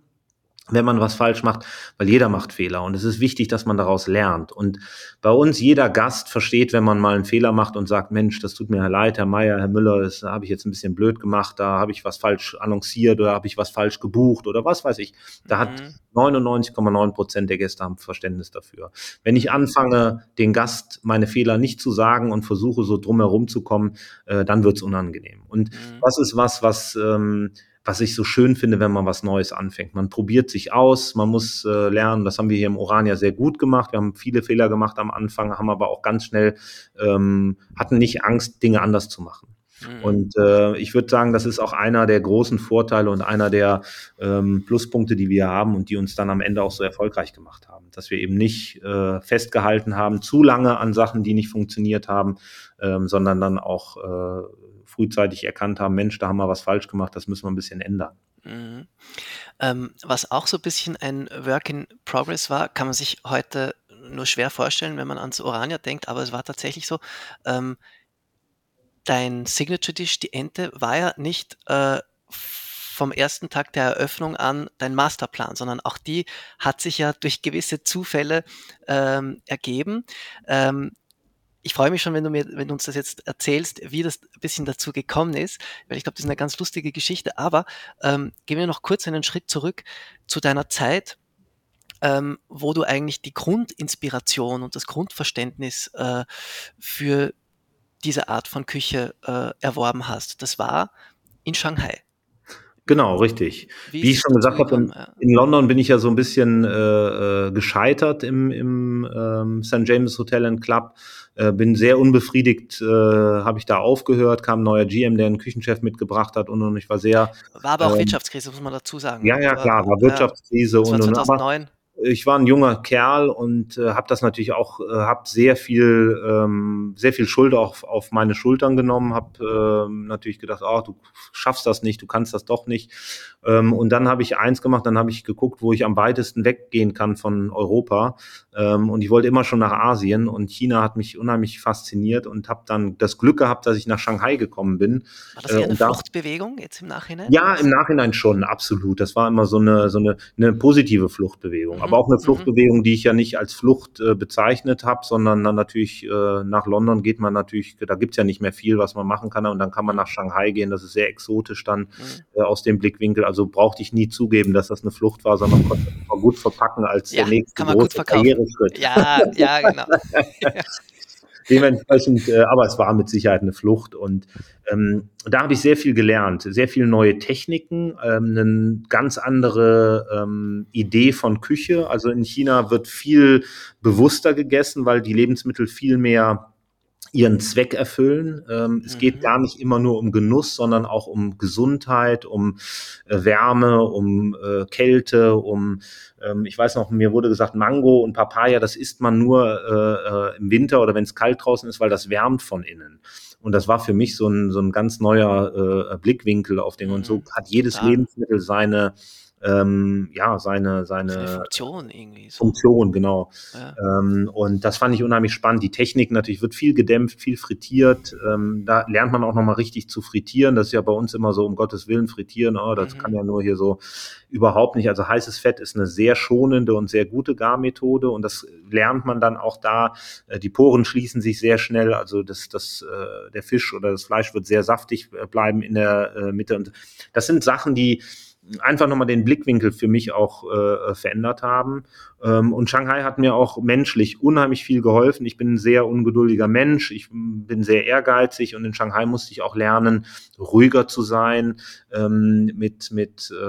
wenn man was falsch macht, weil jeder macht Fehler und es ist wichtig, dass man daraus lernt. Und bei uns jeder Gast versteht, wenn man mal einen Fehler macht und sagt, Mensch, das tut mir leid, Herr Meier, Herr Müller, das habe ich jetzt ein bisschen blöd gemacht, da habe ich was falsch annonciert oder habe ich was falsch gebucht oder was weiß ich. Da hat 99,9 mhm. Prozent der Gäste haben Verständnis dafür. Wenn ich anfange, den Gast meine Fehler nicht zu sagen und versuche so drumherum zu kommen, äh, dann wird's unangenehm. Und mhm. was ist was, was ähm, was ich so schön finde, wenn man was Neues anfängt. Man probiert sich aus, man muss äh, lernen. Das haben wir hier im Orania sehr gut gemacht. Wir haben viele Fehler gemacht am Anfang, haben aber auch ganz schnell, ähm, hatten nicht Angst, Dinge anders zu machen. Mhm. Und äh, ich würde sagen, das ist auch einer der großen Vorteile und einer der ähm, Pluspunkte, die wir haben und die uns dann am Ende auch so erfolgreich gemacht haben. Dass wir eben nicht äh, festgehalten haben, zu lange an Sachen, die nicht funktioniert haben, ähm, sondern dann auch äh, frühzeitig erkannt haben, Mensch, da haben wir was falsch gemacht, das müssen wir ein bisschen ändern. Mhm. Ähm, was auch so ein bisschen ein Work in Progress war, kann man sich heute nur schwer vorstellen, wenn man ans Orania denkt, aber es war tatsächlich so, ähm, dein Signature Dish, die Ente, war ja nicht äh, vom ersten Tag der Eröffnung an dein Masterplan, sondern auch die hat sich ja durch gewisse Zufälle ähm, ergeben. Ähm, ich freue mich schon, wenn du mir, wenn du uns das jetzt erzählst, wie das ein bisschen dazu gekommen ist, weil ich glaube, das ist eine ganz lustige Geschichte. Aber ähm, gehen wir noch kurz einen Schritt zurück zu deiner Zeit, ähm, wo du eigentlich die Grundinspiration und das Grundverständnis äh, für diese Art von Küche äh, erworben hast. Das war in Shanghai. Genau, richtig. Wie, Wie ich schon gesagt habe, in, in, London bin ich ja so ein bisschen äh, äh, gescheitert im, im ähm, St. James Hotel and Club. Äh, bin sehr unbefriedigt, äh, habe ich da aufgehört, kam ein neuer GM, der einen Küchenchef mitgebracht hat und, und ich war sehr. War aber auch ähm, Wirtschaftskrise, muss man dazu sagen. Ja, ja, klar, war Wirtschaftskrise ja, und, und aber, ich war ein junger Kerl und äh, habe das natürlich auch, äh, habe sehr viel, ähm, sehr viel Schuld auf, auf meine Schultern genommen, habe ähm, natürlich gedacht, oh, du schaffst das nicht, du kannst das doch nicht. Ähm, und dann habe ich eins gemacht, dann habe ich geguckt, wo ich am weitesten weggehen kann von Europa. Ähm, und ich wollte immer schon nach Asien und China hat mich unheimlich fasziniert und habe dann das Glück gehabt, dass ich nach Shanghai gekommen bin. War das eher äh, eine Fluchtbewegung jetzt im Nachhinein? Ja, im Nachhinein schon, absolut. Das war immer so eine, so eine, eine positive Fluchtbewegung. Mhm aber auch eine mhm. Fluchtbewegung, die ich ja nicht als Flucht äh, bezeichnet habe, sondern dann natürlich äh, nach London geht man natürlich, da gibt's ja nicht mehr viel, was man machen kann und dann kann man nach Shanghai gehen, das ist sehr exotisch dann mhm. äh, aus dem Blickwinkel, also brauchte ich nie zugeben, dass das eine Flucht war, sondern konnte man gut verpacken als ja, der nächste große Karriereschritt. Ja, ja, genau. Dementsprechend, äh, aber es war mit Sicherheit eine Flucht und ähm, da habe ich sehr viel gelernt, sehr viele neue Techniken, ähm, eine ganz andere ähm, Idee von Küche. Also in China wird viel bewusster gegessen, weil die Lebensmittel viel mehr ihren Zweck erfüllen. Ähm, es mhm. geht gar nicht immer nur um Genuss, sondern auch um Gesundheit, um äh, Wärme, um äh, Kälte, um, ähm, ich weiß noch, mir wurde gesagt, Mango und Papaya, das isst man nur äh, äh im Winter oder wenn es kalt draußen ist, weil das wärmt von innen. Und das war für mich so ein, so ein ganz neuer äh, Blickwinkel auf den. Mhm. Und so hat jedes Lebensmittel seine ähm, ja, seine, seine, Eine Funktion irgendwie. So. Funktion, genau. Ja. Ähm, und das fand ich unheimlich spannend. Die Technik natürlich wird viel gedämpft, viel frittiert. Ähm, da lernt man auch nochmal richtig zu frittieren. Das ist ja bei uns immer so, um Gottes Willen, frittieren. Oh, das Mhm. kann ja nur hier so überhaupt nicht. Also heißes Fett ist eine sehr schonende und sehr gute Garmethode und das lernt man dann auch da. Äh, Die Poren schließen sich sehr schnell. Also das, das, äh, der Fisch oder das Fleisch wird sehr saftig äh, bleiben in der Mitte. Und das sind Sachen, die einfach nochmal den Blickwinkel für mich auch äh, verändert haben. Ähm, und Shanghai hat mir auch menschlich unheimlich viel geholfen. Ich bin ein sehr ungeduldiger Mensch, ich bin sehr ehrgeizig und in Shanghai musste ich auch lernen, ruhiger zu sein, ähm, mit, mit äh,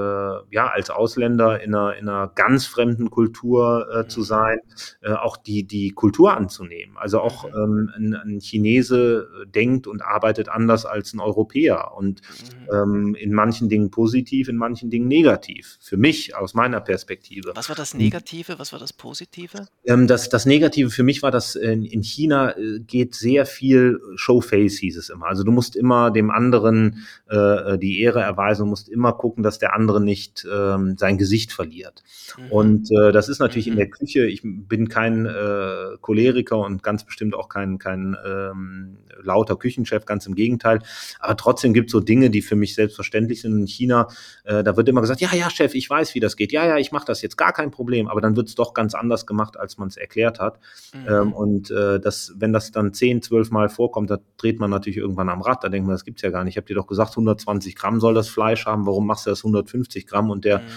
ja, als Ausländer in einer, in einer ganz fremden Kultur äh, zu sein, äh, auch die, die Kultur anzunehmen. Also auch ähm, ein, ein Chinese denkt und arbeitet anders als ein Europäer und Mhm. ähm, in manchen Dingen positiv, in manchen Dingen negativ. Für mich aus meiner Perspektive. Was war das Negative? Was war das Positive? Ähm, das, das Negative für mich war, dass in, in China äh, geht sehr viel Showface, hieß es immer. Also du musst immer dem anderen äh, die Ehre erweisen, du musst immer gucken, dass der andere nicht ähm, sein Gesicht verliert. Mhm. Und äh, das ist natürlich in Mhm. der Küche, ich bin kein äh, Choleriker und ganz bestimmt auch kein, kein ähm, lauter Küchenchef, ganz im Gegenteil. Aber trotzdem gibt es so Dinge, die für mich selbstverständlich sind. In China, äh, da wird immer gesagt, ja, ja, Chef, ich weiß, wie das geht. Ja, ja, ich mache das jetzt, gar kein Problem. Aber dann wird es doch ganz anders gemacht, als man es erklärt hat. Mhm. Ähm, und äh, das, wenn das dann 10, 12 Mal vorkommt, da dreht man natürlich irgendwann am Rad. Da denkt man, das gibt's ja gar nicht. Ich habe dir doch gesagt, 120 Gramm soll das Fleisch haben. Warum machst du das 150 Gramm? Und der Mhm.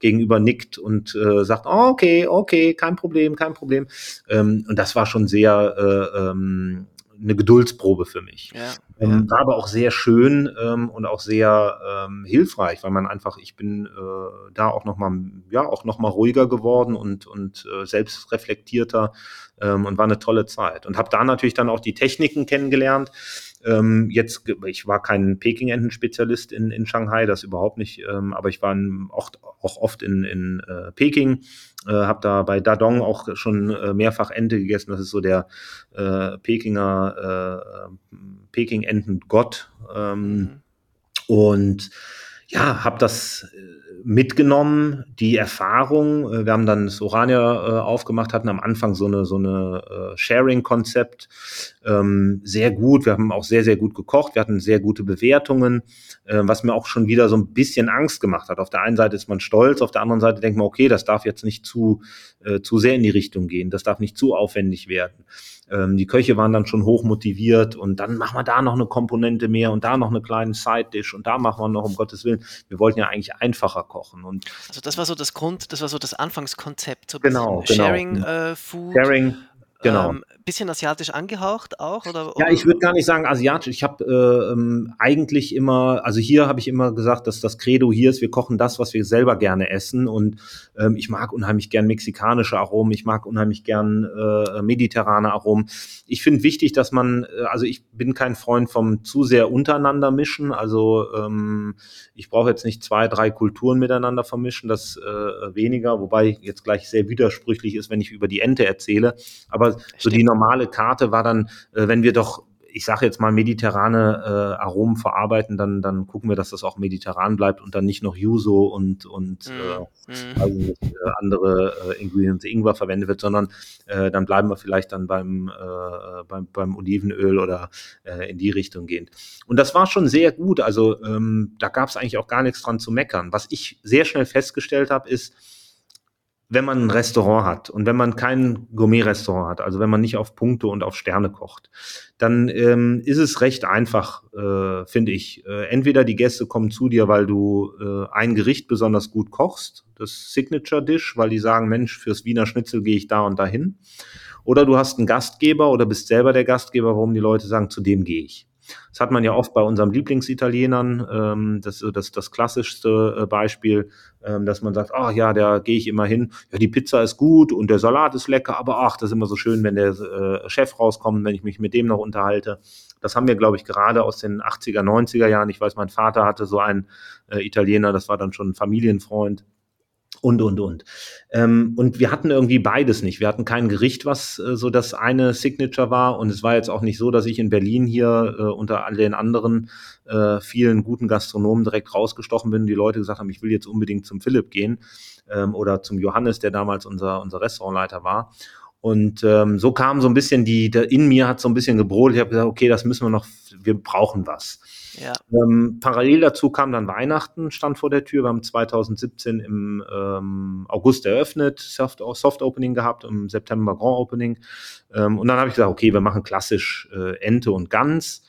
gegenüber nickt und äh, sagt, oh, okay, okay, kein Problem, kein Problem. Ähm, und das war schon sehr äh, ähm, eine Geduldsprobe für mich. Ja, Ähm, War aber auch sehr schön ähm, und auch sehr ähm, hilfreich, weil man einfach, ich bin äh, da auch nochmal, ja, auch noch mal ruhiger geworden und, und äh, selbstreflektierter ähm, und war eine tolle Zeit. Und habe da natürlich dann auch die Techniken kennengelernt. Ähm, jetzt, ich war kein Peking-Enten-Spezialist in, in Shanghai, das überhaupt nicht, ähm, aber ich war in, auch, auch oft in, in äh, Peking, äh, habe da bei Dadong auch schon äh, mehrfach Ente gegessen. Das ist so der äh, Pekinger äh, Peking-Enten-Gott. Ähm, Mhm. und ja, habe das äh, mitgenommen, die Erfahrung. Äh, Wir haben dann das Orania äh, aufgemacht, hatten am Anfang so eine so eine äh, Sharing-Konzept. Ähm, sehr gut. Wir haben auch sehr, sehr gut gekocht. Wir hatten sehr gute Bewertungen, äh, was mir auch schon wieder so ein bisschen Angst gemacht hat. Auf der einen Seite ist man stolz, auf der anderen Seite denkt man, okay, das darf jetzt nicht zu, äh, zu sehr in die Richtung gehen. Das darf nicht zu aufwendig werden. Ähm, die Köche waren dann schon hoch motiviert und dann machen wir da noch eine Komponente mehr und da noch eine kleine Side-Dish und da machen wir noch, um Gottes Willen. Wir wollten ja eigentlich einfacher kochen und Also das war so das Grund, das war so das Anfangskonzept, so Genau, genau. Sharing äh, Food, Sharing, genau. ähm, bisschen asiatisch angehaucht auch oder? Ja, ich würde gar nicht sagen asiatisch. Ich habe äh, ähm, eigentlich immer, also hier habe ich immer gesagt, dass das Credo hier ist, wir kochen das, was wir selber gerne essen. Und ähm, ich mag unheimlich gern mexikanische Aromen, ich mag unheimlich gern äh, mediterrane Aromen. Ich finde wichtig, dass man, äh, also ich bin kein Freund vom zu sehr untereinander mischen. Also ähm, ich brauche jetzt nicht zwei, drei Kulturen miteinander vermischen, das äh, weniger, wobei jetzt gleich sehr widersprüchlich ist, wenn ich über die Ente erzähle. Aber so die normale Karte war dann, äh, wenn wir doch, ich sage jetzt mal, mediterrane äh, Aromen verarbeiten, dann, dann gucken wir, dass das auch mediterran bleibt und dann nicht noch Yuzu und, und äh, Mhm. also nicht, äh, andere äh, Ingredients Ingwer verwendet wird, sondern äh, dann bleiben wir vielleicht dann beim, äh, beim, beim Olivenöl oder äh, in die Richtung gehend. Und das war schon sehr gut. Also ähm, da gab es eigentlich auch gar nichts dran zu meckern. Was ich sehr schnell festgestellt habe, ist, wenn man ein Restaurant hat und wenn man kein Gourmet-Restaurant hat, also wenn man nicht auf Punkte und auf Sterne kocht, dann ähm, ist es recht einfach, äh, finde ich. Äh, entweder die Gäste kommen zu dir, weil du äh, ein Gericht besonders gut kochst, das Signature Dish, weil die sagen, Mensch, fürs Wiener Schnitzel gehe ich da und dahin. Oder du hast einen Gastgeber oder bist selber der Gastgeber, warum die Leute sagen, zu dem gehe ich. Das hat man ja oft bei unserem Lieblingsitalienern, ähm, das ist das, das klassischste äh, Beispiel, ähm, dass man sagt, ach ja, da gehe ich immer hin, ja, die Pizza ist gut und der Salat ist lecker, aber ach, das ist immer so schön, wenn der äh, Chef rauskommt, wenn ich mich mit dem noch unterhalte. Das haben wir, glaube ich, gerade aus den 80er, 90er Jahren. Ich weiß, mein Vater hatte so einen äh, Italiener, das war dann schon ein Familienfreund. Und, und, und. Ähm, und wir hatten irgendwie beides nicht. Wir hatten kein Gericht, was äh, so das eine Signature war. Und es war jetzt auch nicht so, dass ich in Berlin hier äh, unter all den anderen äh, vielen guten Gastronomen direkt rausgestochen bin. Die Leute gesagt haben, ich will jetzt unbedingt zum Philipp gehen ähm, oder zum Johannes, der damals unser, unser Restaurantleiter war. Und ähm, so kam so ein bisschen die, in mir hat so ein bisschen gebrodelt. Ich habe gesagt, okay, das müssen wir noch, wir brauchen was. Ja. Ähm, parallel dazu kam dann Weihnachten, stand vor der Tür. Wir haben 2017 im ähm, August eröffnet, Soft, Soft Opening gehabt, im September Grand Opening. Ähm, und dann habe ich gesagt, okay, wir machen klassisch äh, Ente und Gans.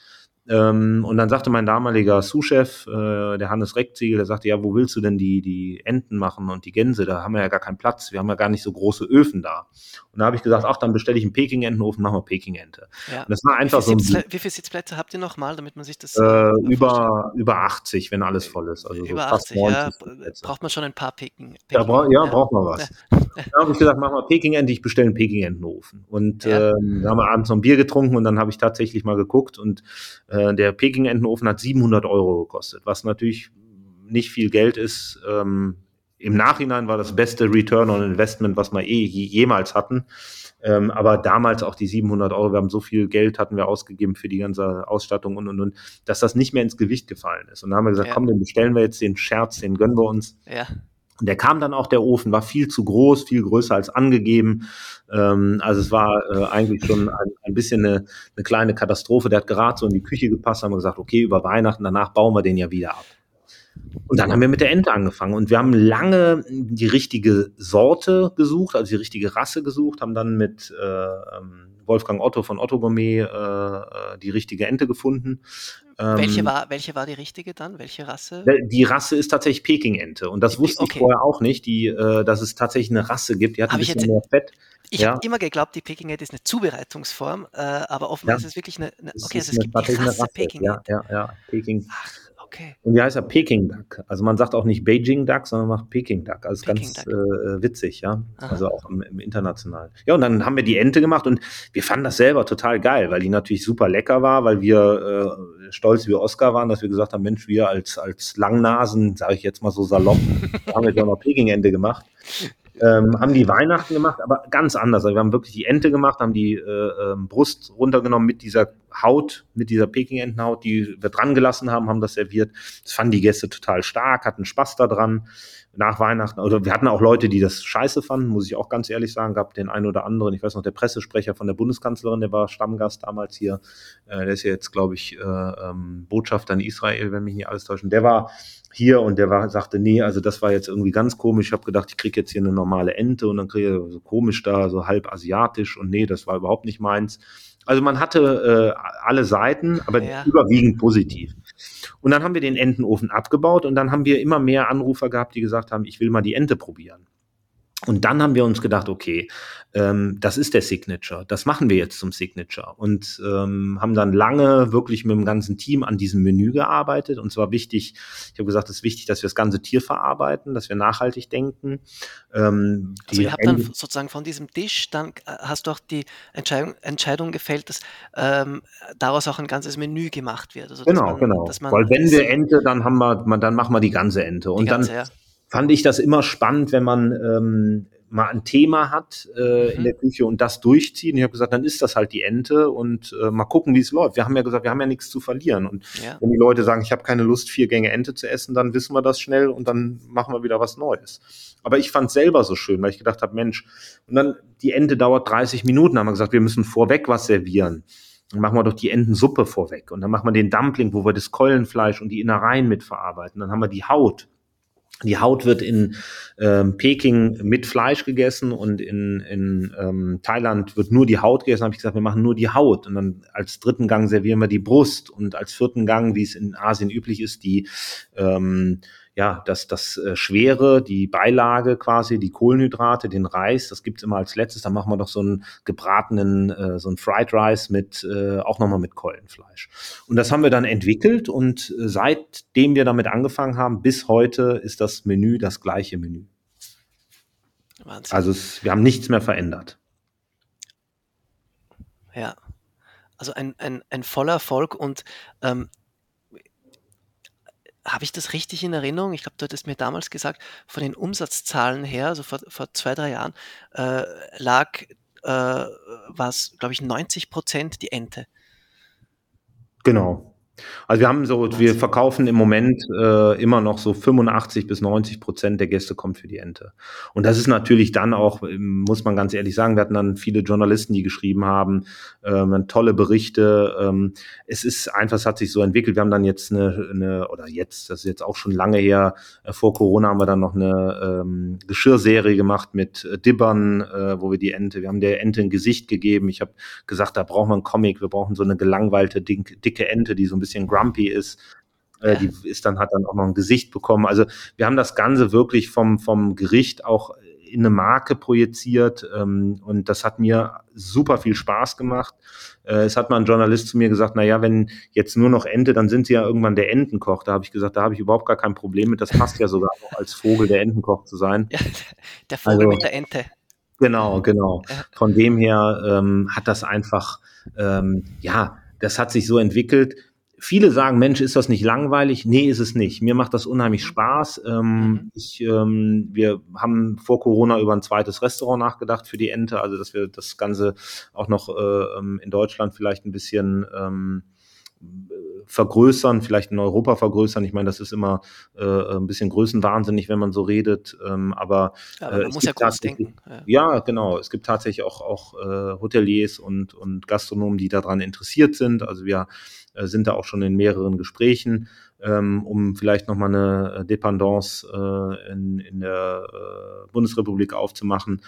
Ähm, und dann sagte mein damaliger Sous-Chef, äh, der Hannes Reckziegel, der sagte, ja, wo willst du denn die, die Enten machen und die Gänse? Da haben wir ja gar keinen Platz. Wir haben ja gar nicht so große Öfen da. Und da habe ich gesagt, ach, dann bestelle ich einen Peking-Entenhofen, machen wir Peking-Ente. Ja. Und das war einfach wie so ein, Wie viele Sitzplätze habt ihr noch mal, damit man sich das... Äh, über, über 80, wenn alles voll ist. Also über so 80, ja. Braucht man schon ein paar Peking. Peking ja, bra ja, braucht man was. da habe ich gesagt, machen wir Peking-Ente, ich bestelle einen Peking-Entenhofen. Und ja. ähm, da haben wir abends noch ein Bier getrunken und dann habe ich tatsächlich mal geguckt und äh, der Peking-Entenofen hat 700 Euro gekostet, was natürlich nicht viel Geld ist. Ähm, Im Nachhinein war das beste Return on Investment, was wir eh jemals hatten. Ähm, aber damals auch die 700 Euro, wir haben so viel Geld hatten wir ausgegeben für die ganze Ausstattung und und und, dass das nicht mehr ins Gewicht gefallen ist. Und dann haben wir gesagt, ja. komm, den bestellen wir jetzt den Scherz, den gönnen wir uns. Ja. Der kam dann auch, der Ofen, war viel zu groß, viel größer als angegeben. Ähm, also es war äh, eigentlich schon ein, ein bisschen eine, eine kleine Katastrophe. Der hat gerade so in die Küche gepasst, haben wir gesagt, okay, über Weihnachten, danach bauen wir den ja wieder ab. Und dann haben wir mit der Ente angefangen und wir haben lange die richtige Sorte gesucht, also die richtige Rasse gesucht, haben dann mit äh, ähm, Wolfgang Otto von Otto Gourmet äh, äh, die richtige Ente gefunden. Ähm, welche, war, welche war die richtige dann? Welche Rasse? Die Rasse ist tatsächlich Peking-Ente. Und das wusste okay. ich vorher auch nicht, die, äh, dass es tatsächlich eine Rasse gibt. Die hat Hab ein bisschen jetzt, mehr Fett. Ich ja. habe immer geglaubt, die Peking-Ente ist eine Zubereitungsform, äh, aber offenbar ja. ist es wirklich eine. eine okay, also es gibt die Rasse, Rasse. Peking-Ente. Ja, ja, ja. Peking. Ach, Okay. Und die heißt ja Peking Duck. Also man sagt auch nicht Beijing Duck, sondern macht Peking Duck. Also Peking ganz äh, witzig, ja. Aha. Also auch im, im, internationalen. Ja, und dann haben wir die Ente gemacht und wir fanden das selber total geil, weil die natürlich super lecker war, weil wir äh, stolz wie Oscar waren, dass wir gesagt haben, Mensch, wir als, als Langnasen, sage ich jetzt mal so salopp, haben wir doch noch Peking Ente gemacht ähm, haben die Weihnachten gemacht, aber ganz anders. Also wir haben wirklich die Ente gemacht, haben die äh, ähm, Brust runtergenommen mit dieser Haut, mit dieser Peking-Entenhaut, die wir dran gelassen haben, haben das serviert. Das fanden die Gäste total stark, hatten Spaß daran nach Weihnachten. Also wir hatten auch Leute, die das scheiße fanden, muss ich auch ganz ehrlich sagen. Gab den einen oder anderen. Ich weiß noch, der Pressesprecher von der Bundeskanzlerin, der war Stammgast damals hier. Äh, der ist ja jetzt, glaube ich, äh, ähm, Botschafter in Israel, wenn mich nicht alles täuschen. Der war hier und der war, sagte, nee, also das war jetzt irgendwie ganz komisch. Ich habe gedacht, ich kriege jetzt hier eine normale Ente und dann kriege ich so komisch da, so halb asiatisch und nee, das war überhaupt nicht meins. Also man hatte äh, alle Seiten, aber ja. überwiegend positiv. Und dann haben wir den Entenofen abgebaut und dann haben wir immer mehr Anrufer gehabt, die gesagt haben, ich will mal die Ente probieren. Und dann haben wir uns gedacht, okay, ähm, das ist der Signature, das machen wir jetzt zum Signature und ähm, haben dann lange wirklich mit dem ganzen Team an diesem Menü gearbeitet. Und zwar wichtig, ich habe gesagt, es ist wichtig, dass wir das ganze Tier verarbeiten, dass wir nachhaltig denken. Ähm, also ihr habt dann sozusagen von diesem Tisch, dann äh, hast du auch die Entscheidung, Entscheidung gefällt, dass ähm, daraus auch ein ganzes Menü gemacht wird. Also, genau, man, genau. Weil wenn wir Ente, dann haben wir, dann machen wir die ganze Ente. Und ganze, dann ja fand ich das immer spannend, wenn man ähm, mal ein Thema hat äh, mhm. in der Küche und das durchzieht. Und ich habe gesagt, dann ist das halt die Ente und äh, mal gucken, wie es läuft. Wir haben ja gesagt, wir haben ja nichts zu verlieren. Und ja. wenn die Leute sagen, ich habe keine Lust, vier Gänge Ente zu essen, dann wissen wir das schnell und dann machen wir wieder was Neues. Aber ich fand es selber so schön, weil ich gedacht habe, Mensch, und dann die Ente dauert 30 Minuten, haben wir gesagt, wir müssen vorweg was servieren. Dann machen wir doch die Entensuppe vorweg und dann machen wir den Dumpling, wo wir das Keulenfleisch und die Innereien mitverarbeiten. Dann haben wir die Haut die Haut wird in ähm, Peking mit Fleisch gegessen und in, in ähm, Thailand wird nur die Haut gegessen. Habe ich gesagt, wir machen nur die Haut. Und dann als dritten Gang servieren wir die Brust und als vierten Gang, wie es in Asien üblich ist, die ähm, ja, das, das äh, Schwere, die Beilage quasi, die Kohlenhydrate, den Reis, das gibt's immer als letztes. Dann machen wir doch so einen gebratenen, äh, so einen Fried Rice mit, äh, auch nochmal mit Keulenfleisch. Und das haben wir dann entwickelt und äh, seitdem wir damit angefangen haben, bis heute ist das Menü das gleiche Menü. Wahnsinn. Also es, wir haben nichts mehr verändert. Ja, also ein, ein, ein voller Erfolg und ähm, habe ich das richtig in Erinnerung? Ich glaube, du hattest mir damals gesagt, von den Umsatzzahlen her, also vor, vor zwei, drei Jahren, äh, lag, äh, was, glaube ich, 90 Prozent die Ente. Genau. Also wir haben so, wir verkaufen im Moment äh, immer noch so 85 bis 90 Prozent der Gäste kommt für die Ente. Und das ist natürlich dann auch, ähm, muss man ganz ehrlich sagen, wir hatten dann viele Journalisten, die geschrieben haben, ähm, tolle Berichte. Ähm, es ist einfach, es hat sich so entwickelt. Wir haben dann jetzt eine, eine oder jetzt, das ist jetzt auch schon lange her, äh, vor Corona haben wir dann noch eine ähm, Geschirrserie gemacht mit äh, Dibbern, äh, wo wir die Ente, wir haben der Ente ein Gesicht gegeben. Ich habe gesagt, da brauchen wir einen Comic, wir brauchen so eine gelangweilte, dicke Ente, die so ein bisschen grumpy ist. Äh. Die ist dann, hat dann auch noch ein Gesicht bekommen. Also wir haben das Ganze wirklich vom, vom Gericht auch in eine Marke projiziert ähm, und das hat mir super viel Spaß gemacht. Äh, es hat mal ein Journalist zu mir gesagt, na ja, wenn jetzt nur noch Ente, dann sind sie ja irgendwann der Entenkoch. Da habe ich gesagt, da habe ich überhaupt gar kein Problem mit. Das passt ja sogar auch als Vogel der Entenkoch zu sein. Ja, der Vogel also, mit der Ente. Genau, genau. Von dem her ähm, hat das einfach, ähm, ja, das hat sich so entwickelt viele sagen, Mensch, ist das nicht langweilig? Nee, ist es nicht. Mir macht das unheimlich mhm. Spaß. Ähm, mhm. ich, ähm, wir haben vor Corona über ein zweites Restaurant nachgedacht für die Ente, also dass wir das Ganze auch noch äh, ähm, in Deutschland vielleicht ein bisschen ähm, vergrößern, vielleicht in Europa vergrößern. Ich meine, das ist immer äh, ein bisschen größenwahnsinnig, wenn man so redet. Ähm, aber, ja, aber man äh, muss ja groß denken. Ja. genau. Es gibt tatsächlich auch, auch äh, Hoteliers und, und Gastronomen, die daran interessiert sind. Also wir äh, sind da auch schon in mehreren Gesprächen, ähm, um vielleicht nochmal eine Dependance äh, in, in der äh, Bundesrepublik aufzumachen.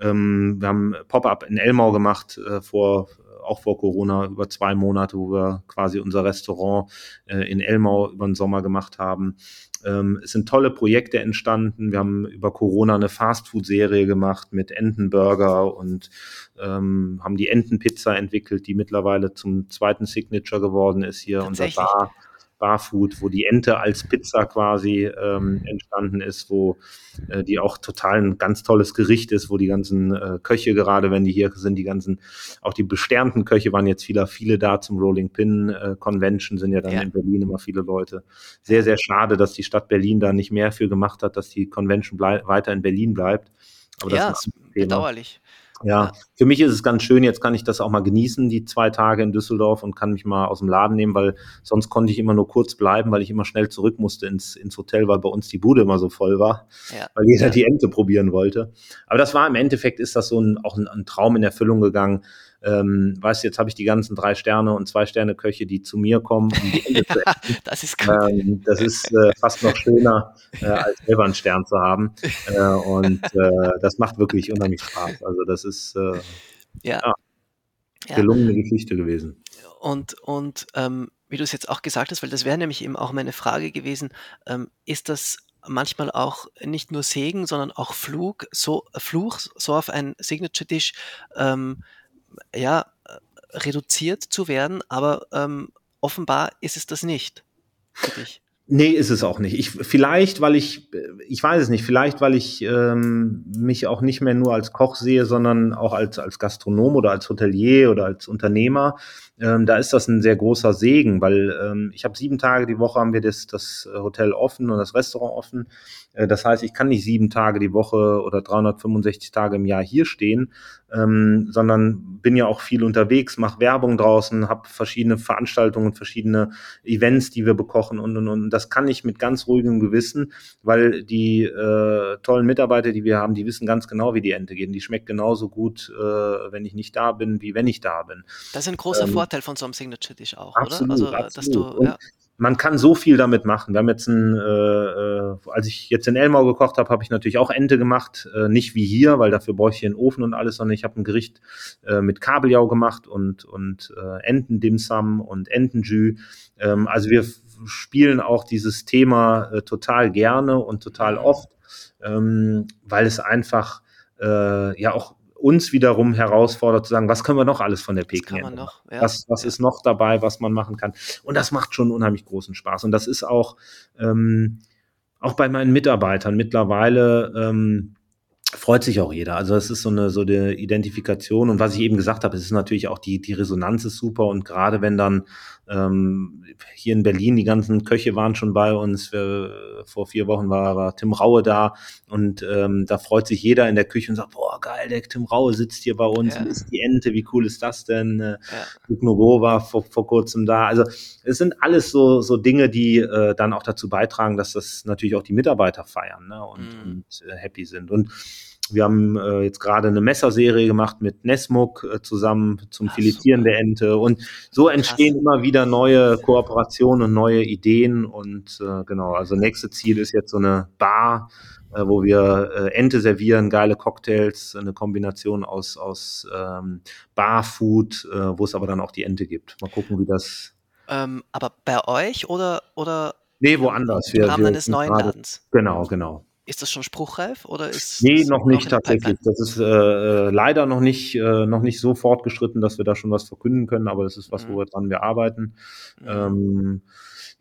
Ähm, wir haben Pop-up in Elmau gemacht äh, vor auch vor Corona über zwei Monate, wo wir quasi unser Restaurant äh, in Elmau über den Sommer gemacht haben. Ähm, es sind tolle Projekte entstanden. Wir haben über Corona eine Fastfood-Serie gemacht mit Entenburger und ähm, haben die Entenpizza entwickelt, die mittlerweile zum zweiten Signature geworden ist hier. Unser Bar Barfood, wo die Ente als Pizza quasi ähm, entstanden ist, wo äh, die auch total ein ganz tolles Gericht ist, wo die ganzen äh, Köche gerade, wenn die hier sind, die ganzen, auch die besternten Köche waren jetzt viele, viele da zum Rolling Pin äh, Convention, sind ja dann ja. in Berlin immer viele Leute. Sehr, sehr schade, dass die Stadt Berlin da nicht mehr für gemacht hat, dass die Convention weiter in Berlin bleibt. Aber ja, das ist bedauerlich. Ja, für mich ist es ganz schön, jetzt kann ich das auch mal genießen, die zwei Tage in Düsseldorf und kann mich mal aus dem Laden nehmen, weil sonst konnte ich immer nur kurz bleiben, weil ich immer schnell zurück musste ins, ins Hotel, weil bei uns die Bude immer so voll war, ja. weil jeder ja. die Ente probieren wollte. Aber das war im Endeffekt, ist das so ein, auch ein, ein Traum in Erfüllung gegangen, ähm, weißt du, jetzt habe ich die ganzen drei Sterne und zwei Sterne Köche, die zu mir kommen, um die Ende zu essen. das ist gut. Ähm, das ist äh, fast noch schöner, äh, als selber einen Stern zu haben. Äh, und äh, das macht wirklich unheimlich Spaß. Also das ist äh, ja. ja gelungene Geschichte gewesen. Und, und ähm, wie du es jetzt auch gesagt hast, weil das wäre nämlich eben auch meine Frage gewesen, ähm, ist das manchmal auch nicht nur Segen, sondern auch Flug, so, Fluch, so auf ein Signature-Dish ähm, ja, reduziert zu werden, aber ähm, offenbar ist es das nicht für dich. Nee, ist es auch nicht. Ich, vielleicht, weil ich, ich weiß es nicht, vielleicht, weil ich ähm, mich auch nicht mehr nur als Koch sehe, sondern auch als, als Gastronom oder als Hotelier oder als Unternehmer. Ähm, da ist das ein sehr großer Segen, weil ähm, ich habe sieben Tage die Woche haben wir das, das Hotel offen und das Restaurant offen. Äh, das heißt, ich kann nicht sieben Tage die Woche oder 365 Tage im Jahr hier stehen, ähm, sondern bin ja auch viel unterwegs, mache Werbung draußen, habe verschiedene Veranstaltungen, verschiedene Events, die wir bekochen und, und, und. Das kann ich mit ganz ruhigem Gewissen, weil die äh, tollen Mitarbeiter, die wir haben, die wissen ganz genau, wie die Ente geht. Die schmeckt genauso gut, äh, wenn ich nicht da bin, wie wenn ich da bin. Das ist ein großer ähm, Vorteil von so einem Signature-Dish auch, absolut, oder? Also, absolut. dass du, ja man kann so viel damit machen. Wir haben jetzt ein, äh, äh, als ich jetzt in Elmau gekocht habe, habe ich natürlich auch Ente gemacht. Äh, nicht wie hier, weil dafür brauche ich hier einen Ofen und alles, sondern ich habe ein Gericht äh, mit Kabeljau gemacht und, und äh, Entendimsum und Entenjü. Ähm, also wir spielen auch dieses Thema äh, total gerne und total oft, ähm, weil es einfach äh, ja auch uns wiederum herausfordert zu sagen, was können wir noch alles von der Peking was, noch, ja. was, was ja. ist noch dabei, was man machen kann. Und das macht schon unheimlich großen Spaß. Und das ist auch, ähm, auch bei meinen Mitarbeitern mittlerweile ähm, freut sich auch jeder. Also es ist so eine so eine Identifikation und was ich eben gesagt habe, es ist natürlich auch die die Resonanz ist super und gerade wenn dann ähm, hier in Berlin, die ganzen Köche waren schon bei uns. Wir, vor vier Wochen war, war Tim Raue da und ähm, da freut sich jeder in der Küche und sagt, boah, geil, der Tim Raue sitzt hier bei uns ja. und isst die Ente, wie cool ist das denn? Äh, ja. Novo war vor, vor kurzem da. Also es sind alles so, so Dinge, die äh, dann auch dazu beitragen, dass das natürlich auch die Mitarbeiter feiern ne? und, mm. und äh, happy sind. Und wir haben äh, jetzt gerade eine Messerserie gemacht mit Nesmuk äh, zusammen zum Ach, Filetieren super. der Ente. Und so entstehen Krass. immer wieder neue Kooperationen und neue Ideen. Und äh, genau, also nächste Ziel ist jetzt so eine Bar, äh, wo wir äh, Ente servieren, geile Cocktails, eine Kombination aus, aus ähm, Barfood, äh, wo es aber dann auch die Ente gibt. Mal gucken, wie das. Ähm, aber bei euch oder oder? Nee, woanders. Im Rahmen eines neuen Ladens. Genau, genau. Ist das schon spruchreif oder ist Nee, noch nicht tatsächlich. Das ist äh, äh, leider noch nicht, äh, noch nicht so fortgeschritten, dass wir da schon was verkünden können, aber das ist was, mhm. wo wir dran wir arbeiten. Mhm. Ähm,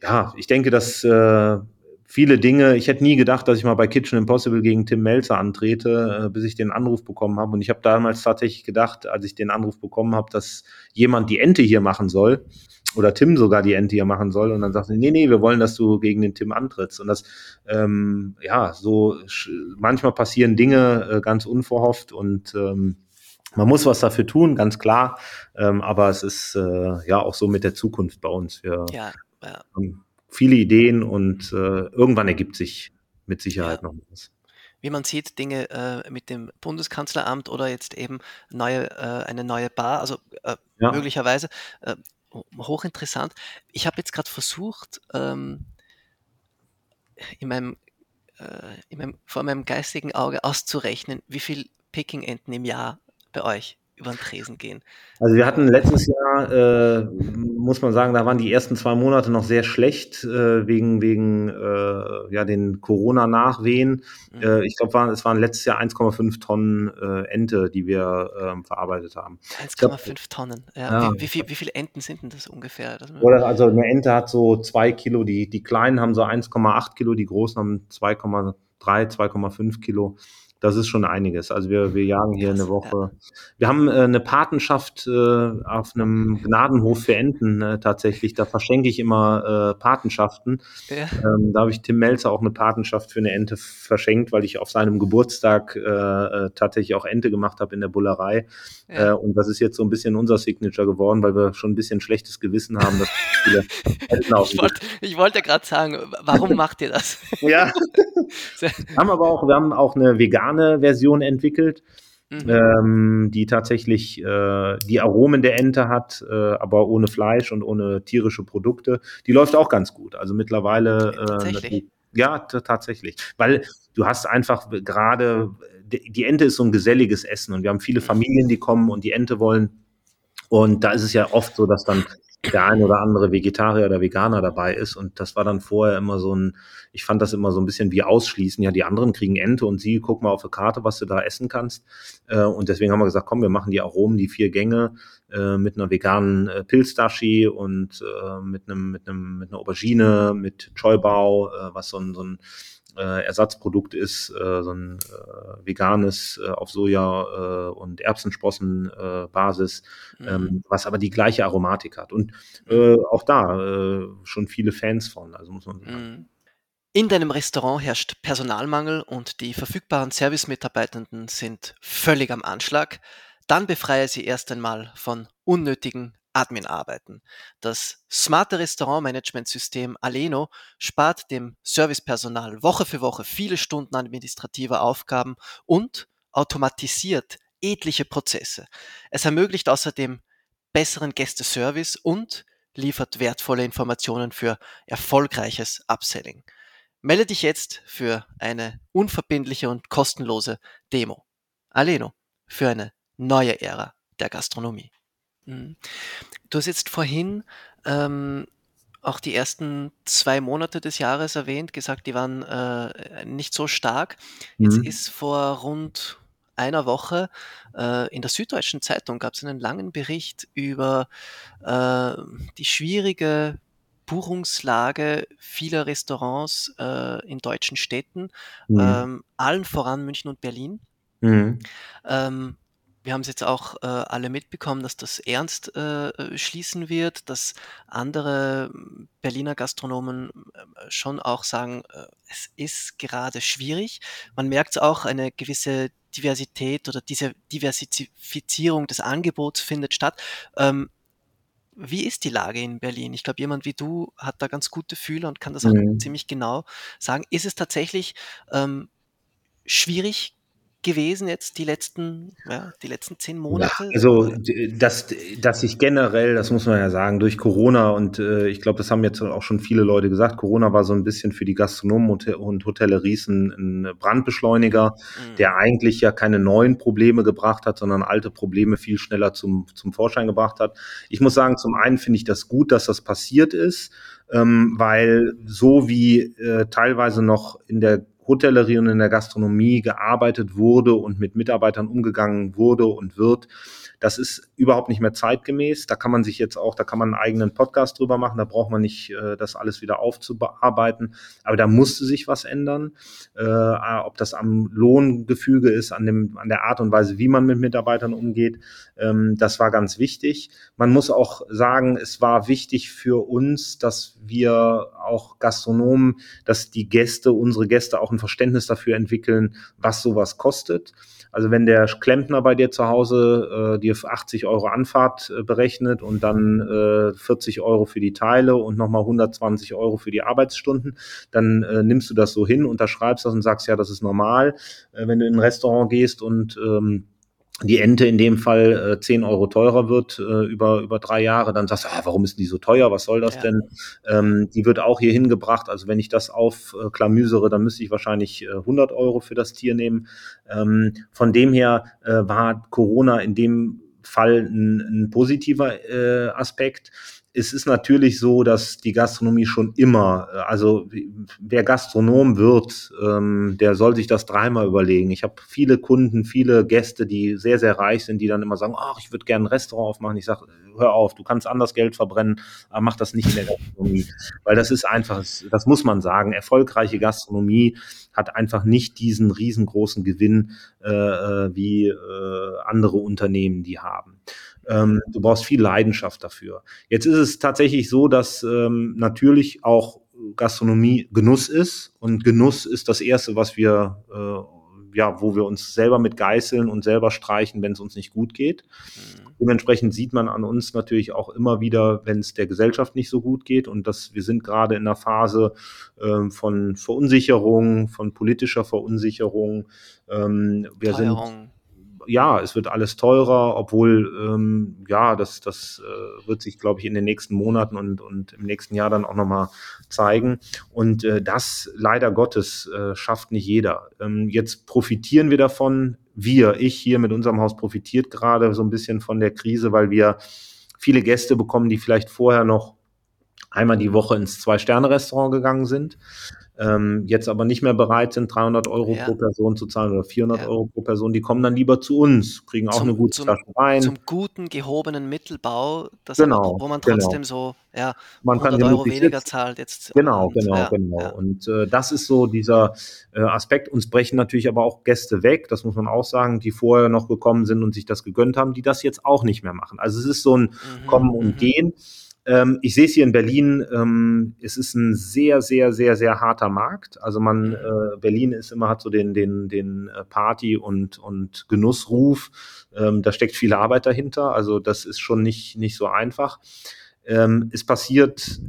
ja, ich denke, dass äh, viele Dinge, ich hätte nie gedacht, dass ich mal bei Kitchen Impossible gegen Tim Melzer antrete, äh, bis ich den Anruf bekommen habe. Und ich habe damals tatsächlich gedacht, als ich den Anruf bekommen habe, dass jemand die Ente hier machen soll oder Tim sogar die Ente hier machen soll. Und dann sagt sie, nee, nee, wir wollen, dass du gegen den Tim antrittst. Und das, ähm, ja, so manchmal passieren Dinge äh, ganz unverhofft und ähm, man muss was dafür tun, ganz klar. Ähm, aber es ist äh, ja auch so mit der Zukunft bei uns. Wir ja, ja. haben viele Ideen und äh, irgendwann ergibt sich mit Sicherheit ja. noch was wie man sieht, Dinge äh, mit dem Bundeskanzleramt oder jetzt eben neue, äh, eine neue Bar, also äh, ja. möglicherweise. Hochinteressant. Ich habe jetzt gerade versucht, ähm, in meinem, äh, in meinem, vor meinem geistigen Auge auszurechnen, wie viel Peking-Enten im Jahr bei euch über den Tresen gehen. Also wir hatten letztes Jahr, äh, muss man sagen, da waren die ersten zwei Monate noch sehr schlecht äh, wegen wegen äh, ja den Corona-Nachwehen. Mhm. Äh, ich glaube, es waren letztes Jahr 1,5 Tonnen äh, Ente, die wir ähm, verarbeitet haben. 1,5 Tonnen. Ja. ja. Wie, wie, viel, wie viele Enten sind denn das ungefähr? Das Oder also eine Ente hat so zwei Kilo. Die die kleinen haben so 1,8 Kilo, die großen haben 2,3, 2,5 Kilo das ist schon einiges. Also wir, wir jagen hier eine Woche. Wir haben äh, eine Patenschaft äh, auf einem Gnadenhof für Enten äh, tatsächlich. Da verschenke ich immer äh, Patenschaften. Ja. Ähm, da habe ich Tim Melzer auch eine Patenschaft für eine Ente verschenkt, weil ich auf seinem Geburtstag äh, äh, tatsächlich auch Ente gemacht habe in der Bullerei. Ja. Äh, und das ist jetzt so ein bisschen unser Signature geworden, weil wir schon ein bisschen schlechtes Gewissen haben, dass viele Enten ich, wollt, ich wollte gerade sagen, warum macht ihr das? ja. wir haben aber auch, wir haben auch eine vegane vegane Version entwickelt, mhm. ähm, die tatsächlich äh, die Aromen der Ente hat, äh, aber ohne Fleisch und ohne tierische Produkte. Die läuft auch ganz gut. Also mittlerweile. Äh, tatsächlich. Ja, tatsächlich. Weil du hast einfach gerade, die Ente ist so ein geselliges Essen und wir haben viele mhm. Familien, die kommen und die Ente wollen. Und da ist es ja oft so, dass dann der ein oder andere Vegetarier oder Veganer dabei ist. Und das war dann vorher immer so ein, ich fand das immer so ein bisschen wie ausschließen. Ja, die anderen kriegen Ente und sie, guck mal auf der Karte, was du da essen kannst. Äh, und deswegen haben wir gesagt, komm, wir machen die Aromen, die vier Gänge äh, mit einer veganen äh, Pilzdashi und mit einem, mit einem, mit einer Aubergine, mit Choybao, was so ein, so ein äh, Ersatzprodukt ist, äh, so ein äh, veganes äh, auf Soja äh, und Erbsensprossen äh, Basis, mhm. ähm, was aber die gleiche Aromatik hat. Und äh, auch da äh, schon viele Fans von, also muss man sagen. Mhm. In deinem Restaurant herrscht Personalmangel und die verfügbaren Servicemitarbeitenden sind völlig am Anschlag. Dann befreie sie erst einmal von unnötigen Admin-Arbeiten. Das smarte Restaurantmanagementsystem Aleno spart dem Servicepersonal Woche für Woche viele Stunden administrativer Aufgaben und automatisiert etliche Prozesse. Es ermöglicht außerdem besseren Gästeservice und liefert wertvolle Informationen für erfolgreiches Upselling. Melde dich jetzt für eine unverbindliche und kostenlose Demo. Aleno für eine neue Ära der Gastronomie. Mhm. Du hast jetzt vorhin ähm, auch die ersten zwei Monate des Jahres erwähnt, gesagt, die waren äh, nicht so stark. Jetzt Mhm. ist vor rund einer Woche äh, in der Süddeutschen Zeitung gab es einen langen Bericht über äh, die schwierige Buchungslage vieler Restaurants äh, in deutschen Städten, Mhm. ähm, allen voran München und Berlin. Mhm. Ähm, wir haben es jetzt auch äh, alle mitbekommen, dass das ernst äh, äh schließen wird, dass andere hm, Berliner Gastronomen äh, schon auch sagen, äh, es ist gerade schwierig. Man merkt auch, eine gewisse Diversität oder diese Diversifizierung des Angebots findet statt. Ähm, wie ist die Lage in Berlin? Ich glaube, jemand wie du hat da ganz gute Fühler und kann das auch Mhm. ziemlich genau sagen. Ist es tatsächlich ähm, schwierig gewesen jetzt die letzten, ja, die letzten zehn Ja, Monate? also Oder? d- dass, dass sich generell, das muss man ja sagen, durch Corona und äh, ich glaube, das haben jetzt auch schon viele Leute gesagt, Corona war so ein bisschen für die Gastronomen und, und Hotelleries ein, ein Brandbeschleuniger, Mhm. der eigentlich ja keine neuen Probleme gebracht hat, sondern alte Probleme viel schneller zum, zum Vorschein gebracht hat. Ich muss sagen, zum einen finde ich das gut, dass das passiert ist, ähm, weil so wie äh, teilweise noch in der Hotellerie und in der Gastronomie gearbeitet wurde und mit Mitarbeitern umgegangen wurde und wird, das ist überhaupt nicht mehr zeitgemäß. Da kann man sich jetzt auch, da kann man einen eigenen Podcast drüber machen, da braucht man nicht äh, das alles wieder aufzubearbeiten. Aber da musste sich was ändern. Äh, ob das am Lohngefüge ist, an, dem, an der Art und Weise, wie man mit Mitarbeitern umgeht, ähm, das war ganz wichtig. Man muss auch sagen, es war wichtig für uns, dass wir auch Gastronomen, dass die Gäste, unsere Gäste auch ein Verständnis dafür entwickeln, was sowas kostet. Also wenn der Klempner bei dir zu Hause äh, dir 80 Euro Anfahrt äh, berechnet und dann äh, 40 Euro für die Teile und nochmal 120 Euro für die Arbeitsstunden, dann äh, nimmst du das so hin, unterschreibst das und sagst, ja, das ist normal. Äh, wenn du in ein Restaurant gehst und ähm, die Ente in dem Fall äh, 10 Euro teurer wird äh, über, über drei Jahre, dann sagst du, ah, warum ist die so teuer? Was soll das Ja. denn? Ähm, die wird auch hier hingebracht. Also wenn ich das aufklamüsere, dann müsste ich wahrscheinlich äh, 100 Euro für das Tier nehmen. Ähm, von dem her äh, war Corona in dem Fall ein, ein positiver äh, Aspekt. Es ist natürlich so, dass die Gastronomie schon immer, äh, also wer Gastronom wird, ähm, der soll sich das dreimal überlegen. Ich habe viele Kunden, viele Gäste, die sehr, sehr reich sind, die dann immer sagen, ach, ich würde gerne ein Restaurant aufmachen. Ich sage, hör auf, du kannst anders Geld verbrennen, aber mach das nicht in der Gastronomie. Weil das ist einfach, das muss man sagen, erfolgreiche Gastronomie hat einfach nicht diesen riesengroßen Gewinn äh, äh, wie äh, andere Unternehmen die haben. Ähm, du brauchst viel Leidenschaft dafür. Jetzt ist es tatsächlich so, dass ähm, natürlich auch Gastronomie Genuss ist und Genuss ist das erste, was wir äh, ja, wo wir uns selber mit geißeln und selber streichen, wenn es uns nicht gut geht. Mhm. Dementsprechend sieht man an uns natürlich auch immer wieder, wenn es der Gesellschaft nicht so gut geht und dass wir sind gerade in einer Phase ähm, von Verunsicherung, von politischer Verunsicherung. Ähm, wir sind Teuerung. Ja, es wird alles teurer, obwohl ähm, ja, das, das äh, wird sich, glaube ich, in den nächsten Monaten und, und im nächsten Jahr dann auch nochmal zeigen. Und äh, das leider Gottes äh, schafft nicht jeder. Ähm, jetzt profitieren wir davon. Wir, ich hier mit unserem Haus profitiert gerade so ein bisschen von der Krise, weil wir viele Gäste bekommen, die vielleicht vorher noch einmal die Woche ins Zwei-Sterne-Restaurant gegangen sind ähm, jetzt aber nicht mehr bereit sind, 300 Euro Ja. pro Person zu zahlen oder 400 Ja. Euro pro Person, die kommen dann lieber zu uns, kriegen auch Zum- eine gute zum- Flasche Wein. Zum guten, gehobenen Mittelbau, das Genau, aber, wo man genau. trotzdem so ja, Man kann 100 Euro weniger sitzen. zahlt jetzt. Genau, und, genau, ja, genau. Und äh, das ist so dieser äh, Aspekt. Uns brechen natürlich aber auch Gäste weg, das muss man auch sagen, die vorher noch gekommen sind und sich das gegönnt haben, die das jetzt auch nicht mehr machen. Also es ist so ein Mhm, Kommen und mhm. Gehen. Ähm, ich sehe es hier in Berlin, ähm, es ist ein sehr, sehr, sehr, sehr harter Markt. Also man, Mhm. äh, Berlin ist immer, hat so den, den, den äh, Party- und, und Genussruf. Ähm, da steckt viel Arbeit dahinter. Also das ist schon nicht, nicht so einfach. Ähm, es passiert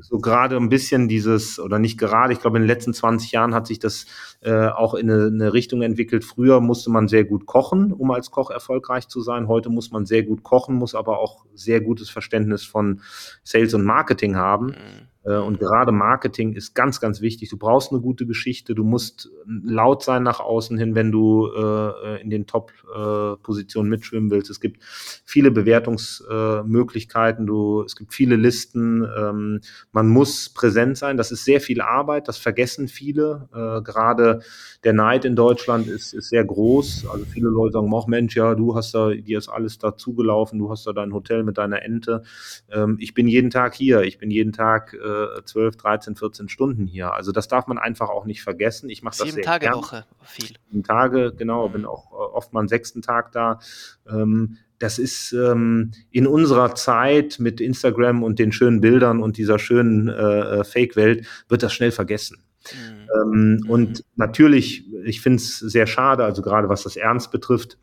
so gerade ein bisschen dieses, oder nicht gerade, ich glaube, in den letzten 20 Jahren hat sich das äh, auch in eine, eine Richtung entwickelt. Früher musste man sehr gut kochen, um als Koch erfolgreich zu sein. Heute muss man sehr gut kochen, muss aber auch sehr gutes Verständnis von Sales und Marketing haben. Mhm. Äh, Und gerade Marketing ist ganz, ganz wichtig. Du brauchst eine gute Geschichte. Du musst laut sein nach außen hin, wenn du äh, in den Top-Positionen mitschwimmen willst. Es gibt viele Bewertungsmöglichkeiten. Du, es gibt viele Listen. Ähm, man muss präsent sein. Das ist sehr viel Arbeit. Das vergessen viele. Äh, gerade der Neid in Deutschland ist, ist sehr groß. Also viele Leute sagen, ach Mensch, ja, du hast da, dir ist alles dazugelaufen. Du hast da dein Hotel mit deiner Ente. Ähm, ich bin jeden Tag hier. Ich bin jeden Tag äh, äh, 12, 13, 14 Stunden hier. Also das darf man einfach auch nicht vergessen. Ich mache das Sieben sehr Tage gern. Woche, viel. Sieben Tage, genau, bin auch äh, oft mal einen sechsten Tag da. Ähm, das ist ähm, in unserer Zeit mit Instagram und den schönen Bildern und dieser schönen äh, äh Fake-Welt wird das schnell vergessen. Mhm. Ähm, Mhm. Und natürlich, ich finde es sehr schade, also gerade was das Ernst betrifft,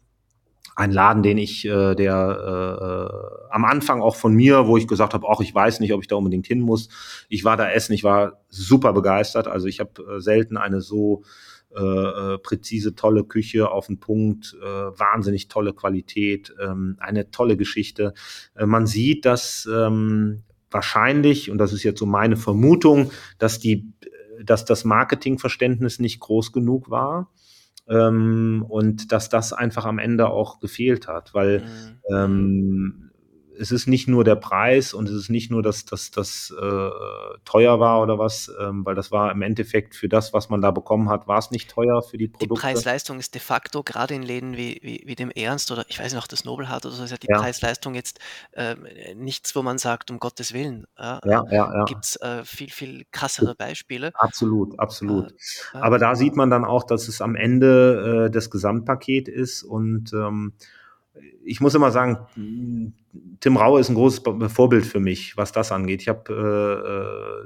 ein Laden, den ich, äh, der äh, am Anfang auch von mir, wo ich gesagt habe, auch ich weiß nicht, ob ich da unbedingt hin muss. Ich war da essen, ich war super begeistert. Also ich habe äh, selten eine so äh, äh, präzise, tolle Küche auf den Punkt, äh, wahnsinnig tolle Qualität, ähm, eine tolle Geschichte. Äh, man sieht, dass ähm, wahrscheinlich, und das ist jetzt so meine Vermutung, dass die, dass das Marketingverständnis nicht groß genug war und dass das einfach am Ende auch gefehlt hat, weil Mhm. Ähm, es ist nicht nur der Preis und es ist nicht nur, dass das dass, äh, teuer war oder was, ähm, weil das war im Endeffekt für das, was man da bekommen hat, war es nicht teuer für die Die Produkte. Preis-Leistung ist de facto gerade in Läden wie, wie, wie dem Ernst oder ich weiß noch, das Nobelhart oder so, ist ja die Ja. Preis-Leistung jetzt ähm, nichts, wo man sagt, um Gottes Willen. Ja, Ja, ja, ja. Gibt es äh, viel, viel krassere Beispiele. Absolut, absolut. Äh, Aber da sieht man dann auch, dass es am Ende äh, das Gesamtpaket ist. Und ähm, ich muss immer sagen, Tim Raue ist ein großes Vorbild für mich, was das angeht. Ich habe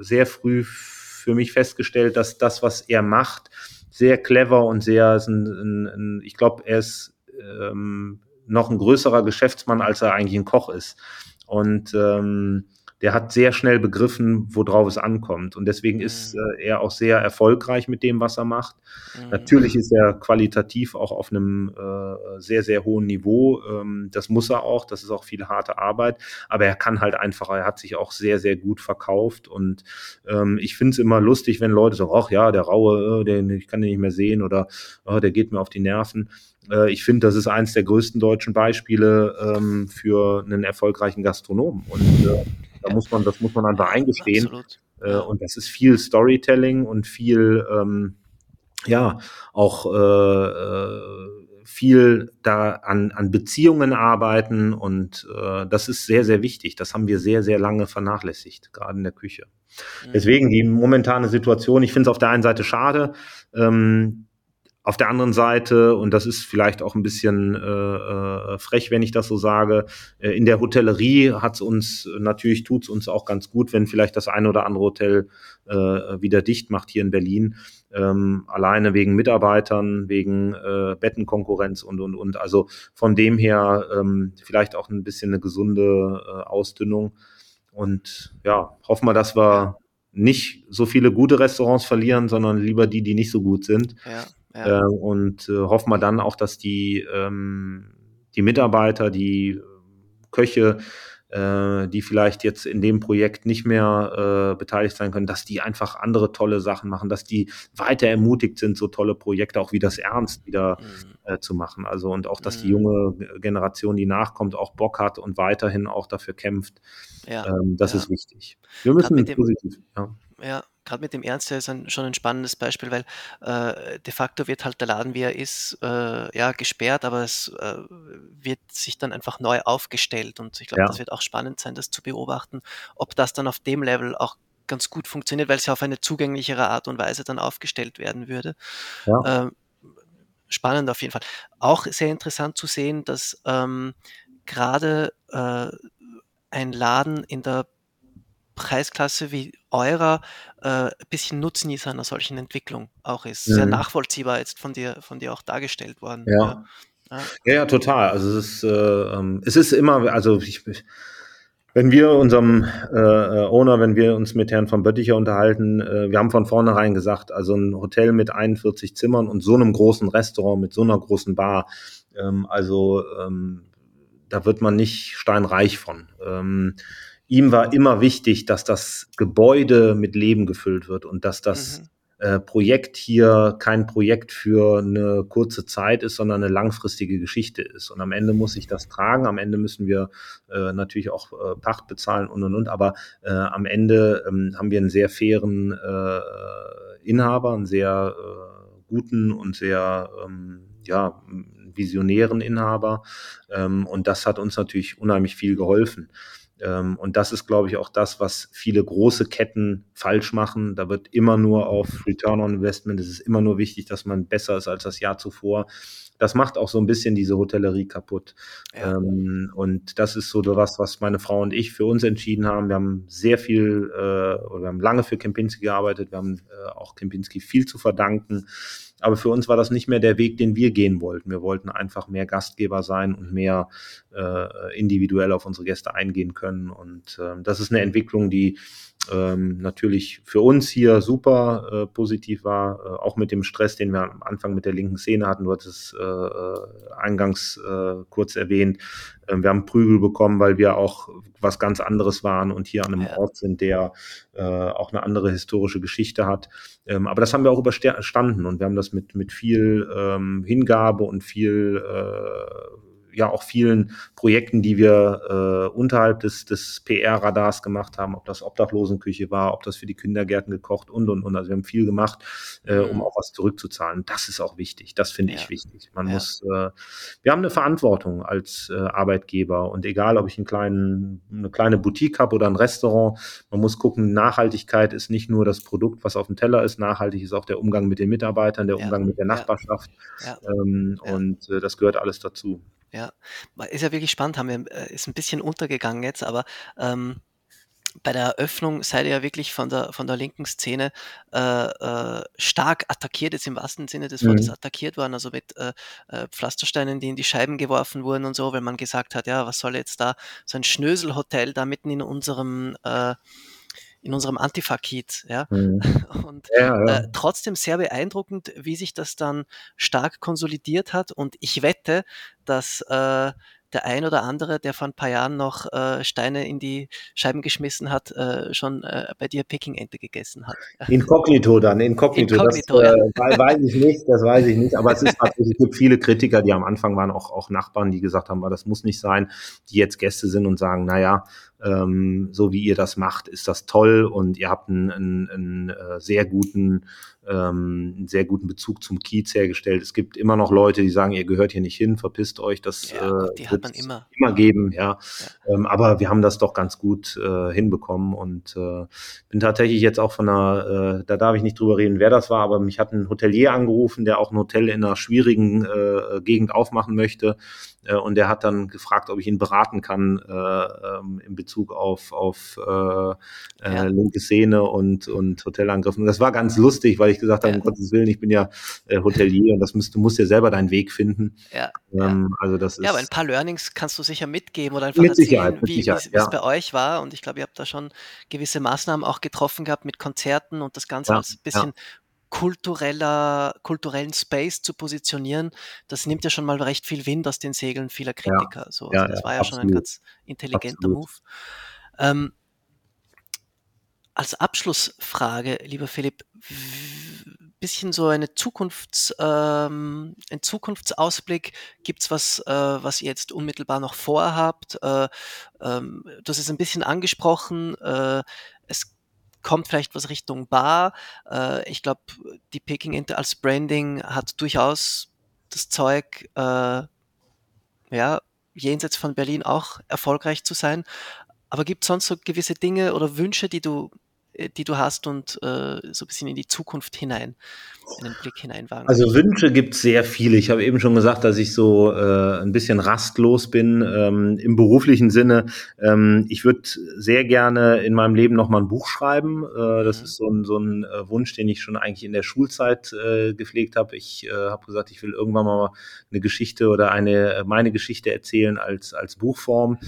äh, äh, sehr früh für mich festgestellt, dass das, was er macht, sehr clever und sehr, ein, ein, ein, ich glaube, er ist ähm, noch ein größerer Geschäftsmann, als er eigentlich ein Koch ist. Und ähm, der hat sehr schnell begriffen, worauf es ankommt. Und deswegen ist Mhm. äh, er auch sehr erfolgreich mit dem, was er macht. mhm. Natürlich ist er qualitativ auch auf einem äh, sehr, sehr hohen Niveau. Ähm, das muss er auch. Das ist auch viel harte Arbeit. Aber er kann halt einfach, er hat sich auch sehr, sehr gut verkauft. Und ähm, ich finde es immer lustig, wenn Leute sagen, ach ja, der Raue, äh, den, ich kann den nicht mehr sehen oder oh, der geht mir auf die Nerven. Äh, ich finde, das ist eins der größten deutschen Beispiele ähm, für einen erfolgreichen Gastronomen. Und da muss man, das muss man einfach eingestehen. Absolut. Äh, und das ist viel Storytelling und viel, ähm, ja, auch äh, äh, viel da an, an Beziehungen arbeiten und äh, das ist sehr, sehr wichtig. Das haben wir sehr, sehr lange vernachlässigt, gerade in der Küche. Mhm. Deswegen die momentane Situation, ich finde es auf der einen Seite schade, ähm, auf der anderen Seite, und das ist vielleicht auch ein bisschen äh, äh, frech, wenn ich das so sage, äh, in der Hotellerie hat es uns, natürlich tut es uns auch ganz gut, wenn vielleicht das eine oder andere Hotel äh, wieder dicht macht hier in Berlin. Ähm, alleine wegen Mitarbeitern, wegen äh, Bettenkonkurrenz und, und, und. Also von dem her ähm, vielleicht auch ein bisschen eine gesunde äh, Ausdünnung. Und ja, hoffen wir, dass wir nicht so viele gute Restaurants verlieren, sondern lieber die, die nicht so gut sind. Ja, ja. Äh, und äh, hoffen wir dann auch, dass die, ähm, die Mitarbeiter, die äh, Köche, äh, die vielleicht jetzt in dem Projekt nicht mehr äh, beteiligt sein können, dass die einfach andere tolle Sachen machen, dass die weiter ermutigt sind, so tolle Projekte auch wie das Ernst wieder Mhm. äh, zu machen. Also und auch, dass die Mhm. junge Generation, die nachkommt, auch Bock hat und weiterhin auch dafür kämpft. Ja, Ähm, das ja. ist wichtig. Wir müssen mit dem- positiv. Ja. Ja, gerade mit dem Ernst der ist ein, schon ein spannendes Beispiel, weil äh, de facto wird halt der Laden, wie er ist, äh, ja, gesperrt, aber es äh, wird sich dann einfach neu aufgestellt und ich glaube, Ja. das wird auch spannend sein, das zu beobachten, ob das dann auf dem Level auch ganz gut funktioniert, weil es ja auf eine zugänglichere Art und Weise dann aufgestellt werden würde. Ja. Ähm, spannend auf jeden Fall. Auch sehr interessant zu sehen, dass ähm, gerade äh, ein Laden in der Preisklasse wie eurer äh, ein bisschen Nutznießer einer solchen Entwicklung auch ist. Sehr Mhm. nachvollziehbar jetzt von dir, von dir auch dargestellt worden. Ja. Ja. Ja, ja, total. Also es ist, äh, ähm, es ist immer, also ich, wenn wir unserem äh, äh, Owner, wenn wir uns mit Herrn von Bötticher unterhalten, äh, wir haben von vornherein gesagt, also ein Hotel mit 41 Zimmern und so einem großen Restaurant mit so einer großen Bar, ähm, also ähm, da wird man nicht steinreich von. Ähm, ihm war immer wichtig, dass das Gebäude mit Leben gefüllt wird und dass das Mhm. äh, Projekt hier kein Projekt für eine kurze Zeit ist, sondern eine langfristige Geschichte ist. Und am Ende muss ich das tragen. Am Ende müssen wir äh, natürlich auch äh, Pacht bezahlen und und und. Aber äh, am Ende ähm, haben wir einen sehr fairen äh, Inhaber, einen sehr äh, guten und sehr ähm, ja, visionären Inhaber. Ähm, und das hat uns natürlich unheimlich viel geholfen. Ähm, und das ist, glaube ich, auch das, was viele große Ketten falsch machen. Da wird immer nur auf Return on Investment, es ist immer nur wichtig, dass man besser ist als das Jahr zuvor das macht auch so ein bisschen diese Hotellerie kaputt. Ja. Ähm, und das ist so was, was meine Frau und ich für uns entschieden haben. Wir haben sehr viel, äh, oder wir haben lange für Kempinski gearbeitet. Wir haben äh, auch Kempinski viel zu verdanken. Aber für uns war das nicht mehr der Weg, den wir gehen wollten. Wir wollten einfach mehr Gastgeber sein und mehr äh, individuell auf unsere Gäste eingehen können. Und äh, das ist eine Entwicklung, die ähm, natürlich für uns hier super äh, positiv war, äh, auch mit dem Stress, den wir am Anfang mit der linken Szene hatten. Du hattest es äh, äh, eingangs äh, kurz erwähnt. Ähm, wir haben Prügel bekommen, weil wir auch was ganz anderes waren und hier an einem. Ort sind, der äh, auch eine andere historische Geschichte hat. Ähm, aber das haben wir auch überstanden und wir haben das mit, mit viel ähm, Hingabe und viel äh, ja auch vielen Projekten, die wir äh, unterhalb des, des PR-Radars gemacht haben, ob das Obdachlosenküche war, ob das für die Kindergärten gekocht und und und. Also wir haben viel gemacht, äh, um mhm. auch was zurückzuzahlen. Das ist auch wichtig. Das finde ja. ich wichtig. Man ja. muss, äh, wir haben eine Verantwortung als äh, Arbeitgeber und egal, ob ich einen kleinen, eine kleine Boutique habe oder ein Restaurant, man muss gucken, Nachhaltigkeit ist nicht nur das Produkt, was auf dem Teller ist, nachhaltig ist auch der Umgang mit den Mitarbeitern, der Umgang ja. mit der Nachbarschaft ähm, und äh, das gehört alles dazu. Ja, ist ja wirklich spannend, haben wir, äh, ist ein bisschen untergegangen jetzt, aber ähm, bei der Eröffnung seid ihr ja wirklich von der, von der linken Szene äh, äh, stark attackiert, jetzt im wahrsten Sinne des Wortes mhm. attackiert worden, also mit äh, äh, Pflastersteinen, die in die Scheiben geworfen wurden und so, weil man gesagt hat, ja, was soll jetzt da so ein Schnöselhotel da mitten in unserem äh, in unserem Antifa-Kit. Ja? Mhm. Und ja, ja. Äh, trotzdem sehr beeindruckend, wie sich das dann stark konsolidiert hat. Und ich wette, dass äh, der ein oder andere, der vor ein paar Jahren noch äh, Steine in die Scheiben geschmissen hat, äh, schon äh, bei dir Peking-Ente gegessen hat. Inkognito dann, inkognito. inkognito das äh, ja. weiß ich nicht, das weiß ich nicht. Aber es ist es gibt viele Kritiker, die am Anfang waren, auch, auch Nachbarn, die gesagt haben, das muss nicht sein, die jetzt Gäste sind und sagen, naja, ähm, so wie ihr das macht, ist das toll und ihr habt einen, einen, einen äh, sehr guten ähm, einen sehr guten Bezug zum Kiez hergestellt. Es gibt immer noch Leute, die sagen, ihr gehört hier nicht hin, verpisst euch. Das ja, äh, wird es immer. immer geben, ja. ja. Ähm, aber wir haben das doch ganz gut äh, hinbekommen und äh, bin tatsächlich jetzt auch von einer, äh, da darf ich nicht drüber reden, wer das war, aber mich hat ein Hotelier angerufen, der auch ein Hotel in einer schwierigen äh, Gegend aufmachen möchte äh, und der hat dann gefragt, ob ich ihn beraten kann äh, ähm, in Bezug auf, auf äh, äh ja. linke Szene und, und Hotelangriffen. Und das war ganz lustig, weil ich gesagt habe, ja. um Gottes Willen, ich bin ja äh, Hotelier und das müsst, du musst ja selber deinen Weg finden. Ja, ähm, ja. Also das ist, ja, aber ein paar Learnings kannst du sicher mitgeben oder einfach mit erzählen, wie, Sicherheit, wie es bei euch war. Und ich glaube, ihr habt da schon gewisse Maßnahmen auch getroffen gehabt mit Konzerten und das Ganze als ein bisschen kultureller, kulturellen Space zu positionieren, das nimmt ja schon mal recht viel Wind aus den Segeln vieler Kritiker. Ja, so, also ja, das war ja absolut. schon ein ganz intelligenter absolut. Move. Ähm, als Abschlussfrage, lieber Philipp, bisschen so eine Zukunfts, ähm, ein Zukunftsausblick. Gibt es was, äh, was ihr jetzt unmittelbar noch vorhabt? Äh, ähm, hast es ein bisschen angesprochen. Äh, kommt vielleicht was Richtung Bar. Äh, ich glaube, die Peking Inter als Branding hat durchaus das Zeug, äh, ja, jenseits von Berlin auch erfolgreich zu sein. Aber gibt es sonst so gewisse Dinge oder Wünsche, die du die du hast und äh, so ein bisschen in die Zukunft hinein, einen Blick hineinwagen. Also Wünsche gibt es sehr viele. Ich habe eben schon gesagt, dass ich so äh, ein bisschen rastlos bin ähm, im beruflichen Sinne. Ähm, ich würde sehr gerne in meinem Leben noch mal ein Buch schreiben. Äh, das mhm. ist so ein, so ein äh, Wunsch, den ich schon eigentlich in der Schulzeit äh, gepflegt habe. Ich äh, habe gesagt, ich will irgendwann mal eine Geschichte oder eine meine Geschichte erzählen als als Buchform.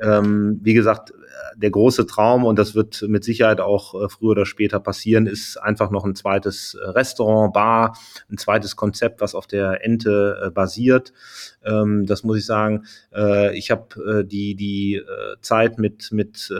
Ähm, wie gesagt, der große Traum, und das wird mit Sicherheit auch äh, früher oder später passieren, ist einfach noch ein zweites äh, Restaurant, Bar, ein zweites Konzept, was auf der Ente äh, basiert. Ähm, das muss ich sagen. Ich habe die, die Zeit mit, mit,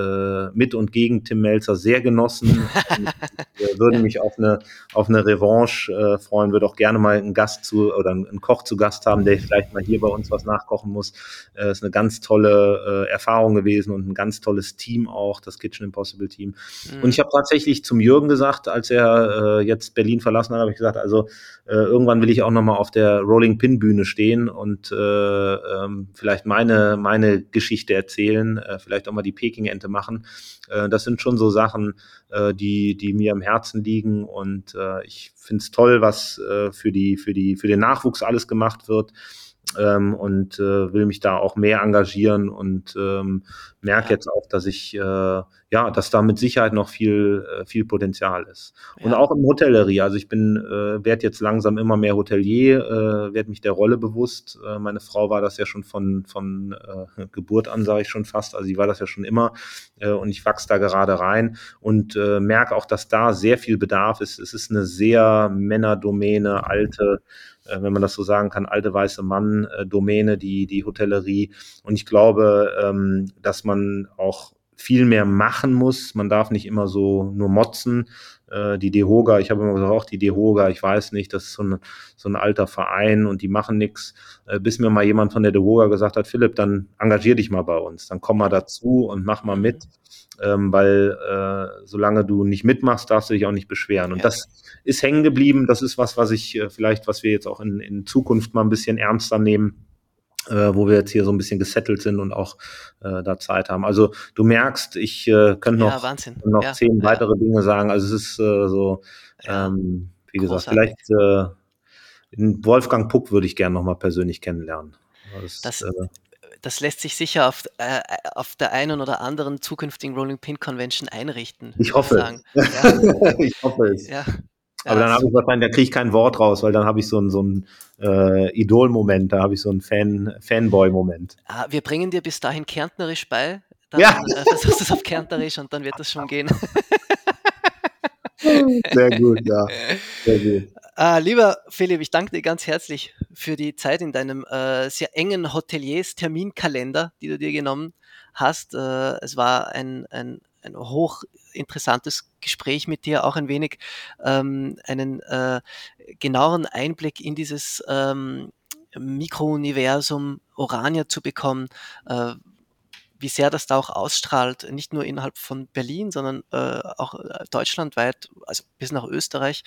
mit und gegen Tim Melzer sehr genossen. ich würde mich auf eine, auf eine Revanche freuen, würde auch gerne mal einen Gast zu oder einen Koch zu Gast haben, der vielleicht mal hier bei uns was nachkochen muss. Äh, ist eine ganz tolle Erfahrung gewesen und ein ganz tolles Team auch, das Kitchen Impossible Team. Mhm. Und ich habe tatsächlich zum Jürgen gesagt, als er äh, jetzt Berlin verlassen hat, habe ich gesagt, also äh, irgendwann will ich auch nochmal auf der Rolling Pin Bühne stehen und äh, ähm, vielleicht meine, meine Geschichte erzählen, äh, vielleicht auch mal die Peking-Ente machen. Äh, das sind schon so Sachen, äh, die, die mir am Herzen liegen und äh, ich finde es toll, was äh, für, die, für, die, für den Nachwuchs alles gemacht wird ähm, und äh, will mich da auch mehr engagieren und ähm, merke jetzt auch, dass ich äh, ja, dass da mit Sicherheit noch viel äh, viel Potenzial ist. Ja. Und auch im Hotellerie. Also ich bin äh, werde jetzt langsam immer mehr Hotelier, äh, werde mich der Rolle bewusst. Äh, meine Frau war das ja schon von von äh, Geburt an, sage ich schon fast. Also sie war das ja schon immer äh, und ich wachse da gerade rein und äh, merke auch, dass da sehr viel Bedarf ist. Es ist eine sehr Männerdomäne, alte wenn man das so sagen kann, alte weiße Mann-Domäne, die, die Hotellerie. Und ich glaube, ähm, dass man auch viel mehr machen muss. Man darf nicht immer so nur motzen. Äh, die Dehoga, ich habe immer gesagt, auch die Dehoga, ich weiß nicht, das ist so ein, so ein alter Verein und die machen nichts. Äh, bis mir mal jemand von der Dehoga gesagt hat, Philipp, dann engagier dich mal bei uns, dann komm mal dazu und mach mal mit, ähm, weil äh, solange du nicht mitmachst, darfst du dich auch nicht beschweren. Und ja. das ist hängen geblieben. Das ist was, was ich äh, vielleicht, was wir jetzt auch in, in Zukunft mal ein bisschen ernster nehmen äh, wo wir jetzt hier so ein bisschen gesettelt sind und auch äh, da Zeit haben. Also du merkst, ich äh, könnte noch, ja, noch ja, zehn ja. weitere Dinge sagen. Also es ist äh, so, ähm, wie gesagt, Großartig. vielleicht äh, Wolfgang Puck würde ich gerne noch mal persönlich kennenlernen. Das, das, äh, das lässt sich sicher auf, äh, auf der einen oder anderen zukünftigen Rolling Pin Convention einrichten. Ich hoffe. Ja. ich hoffe es. Ja. Aber ja, dann habe ich wahrscheinlich, da kriege ich kein Wort raus, weil dann habe ich so einen so äh, Idol-Moment, da habe ich so einen Fan, Fanboy-Moment. Ah, wir bringen dir bis dahin Kärntnerisch bei. Dann ja. äh, versuchst du es auf Kärntnerisch und dann wird das schon gehen. Sehr gut, ja. Sehr gut. Uh, lieber Philipp, ich danke dir ganz herzlich für die Zeit in deinem äh, sehr engen Hoteliers-Terminkalender, die du dir genommen hast. Äh, es war ein, ein, ein hochinteressantes Gespräch mit dir, auch ein wenig ähm, einen äh, genaueren Einblick in dieses ähm, Mikrouniversum Orania zu bekommen, äh, wie sehr das da auch ausstrahlt, nicht nur innerhalb von Berlin, sondern äh, auch äh, deutschlandweit, also bis nach Österreich.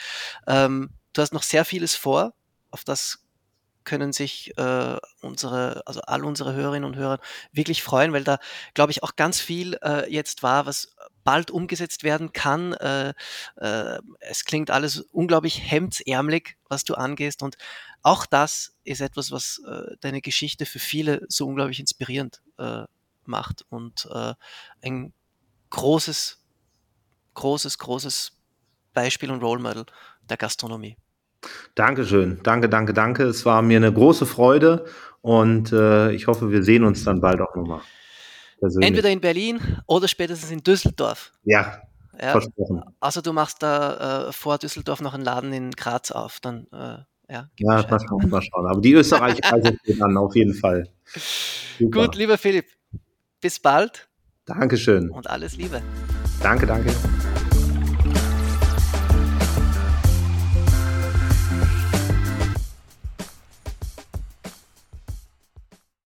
Ähm, du hast noch sehr vieles vor, auf das können sich äh, unsere, also all unsere Hörerinnen und Hörer wirklich freuen, weil da, glaube ich, auch ganz viel äh, jetzt war, was bald umgesetzt werden kann. Äh, äh, es klingt alles unglaublich hemdsärmelig, was du angehst. Und auch das ist etwas, was äh, deine Geschichte für viele so unglaublich inspirierend äh, macht und äh, ein großes, großes, großes Beispiel und Role Model der Gastronomie. Dankeschön, danke, danke, danke. Es war mir eine große Freude und äh, ich hoffe, wir sehen uns dann bald auch nochmal. Entweder in Berlin oder spätestens in Düsseldorf. Ja, ja. versprochen. Also du machst da äh, vor Düsseldorf noch einen Laden in Graz auf, dann äh, ja. Ja, mal schauen, mal schauen. Aber die Österreich-Reise steht an, auf jeden Fall. Super. Gut, lieber Philipp, bis bald. Dankeschön. Und alles Liebe. Danke, danke.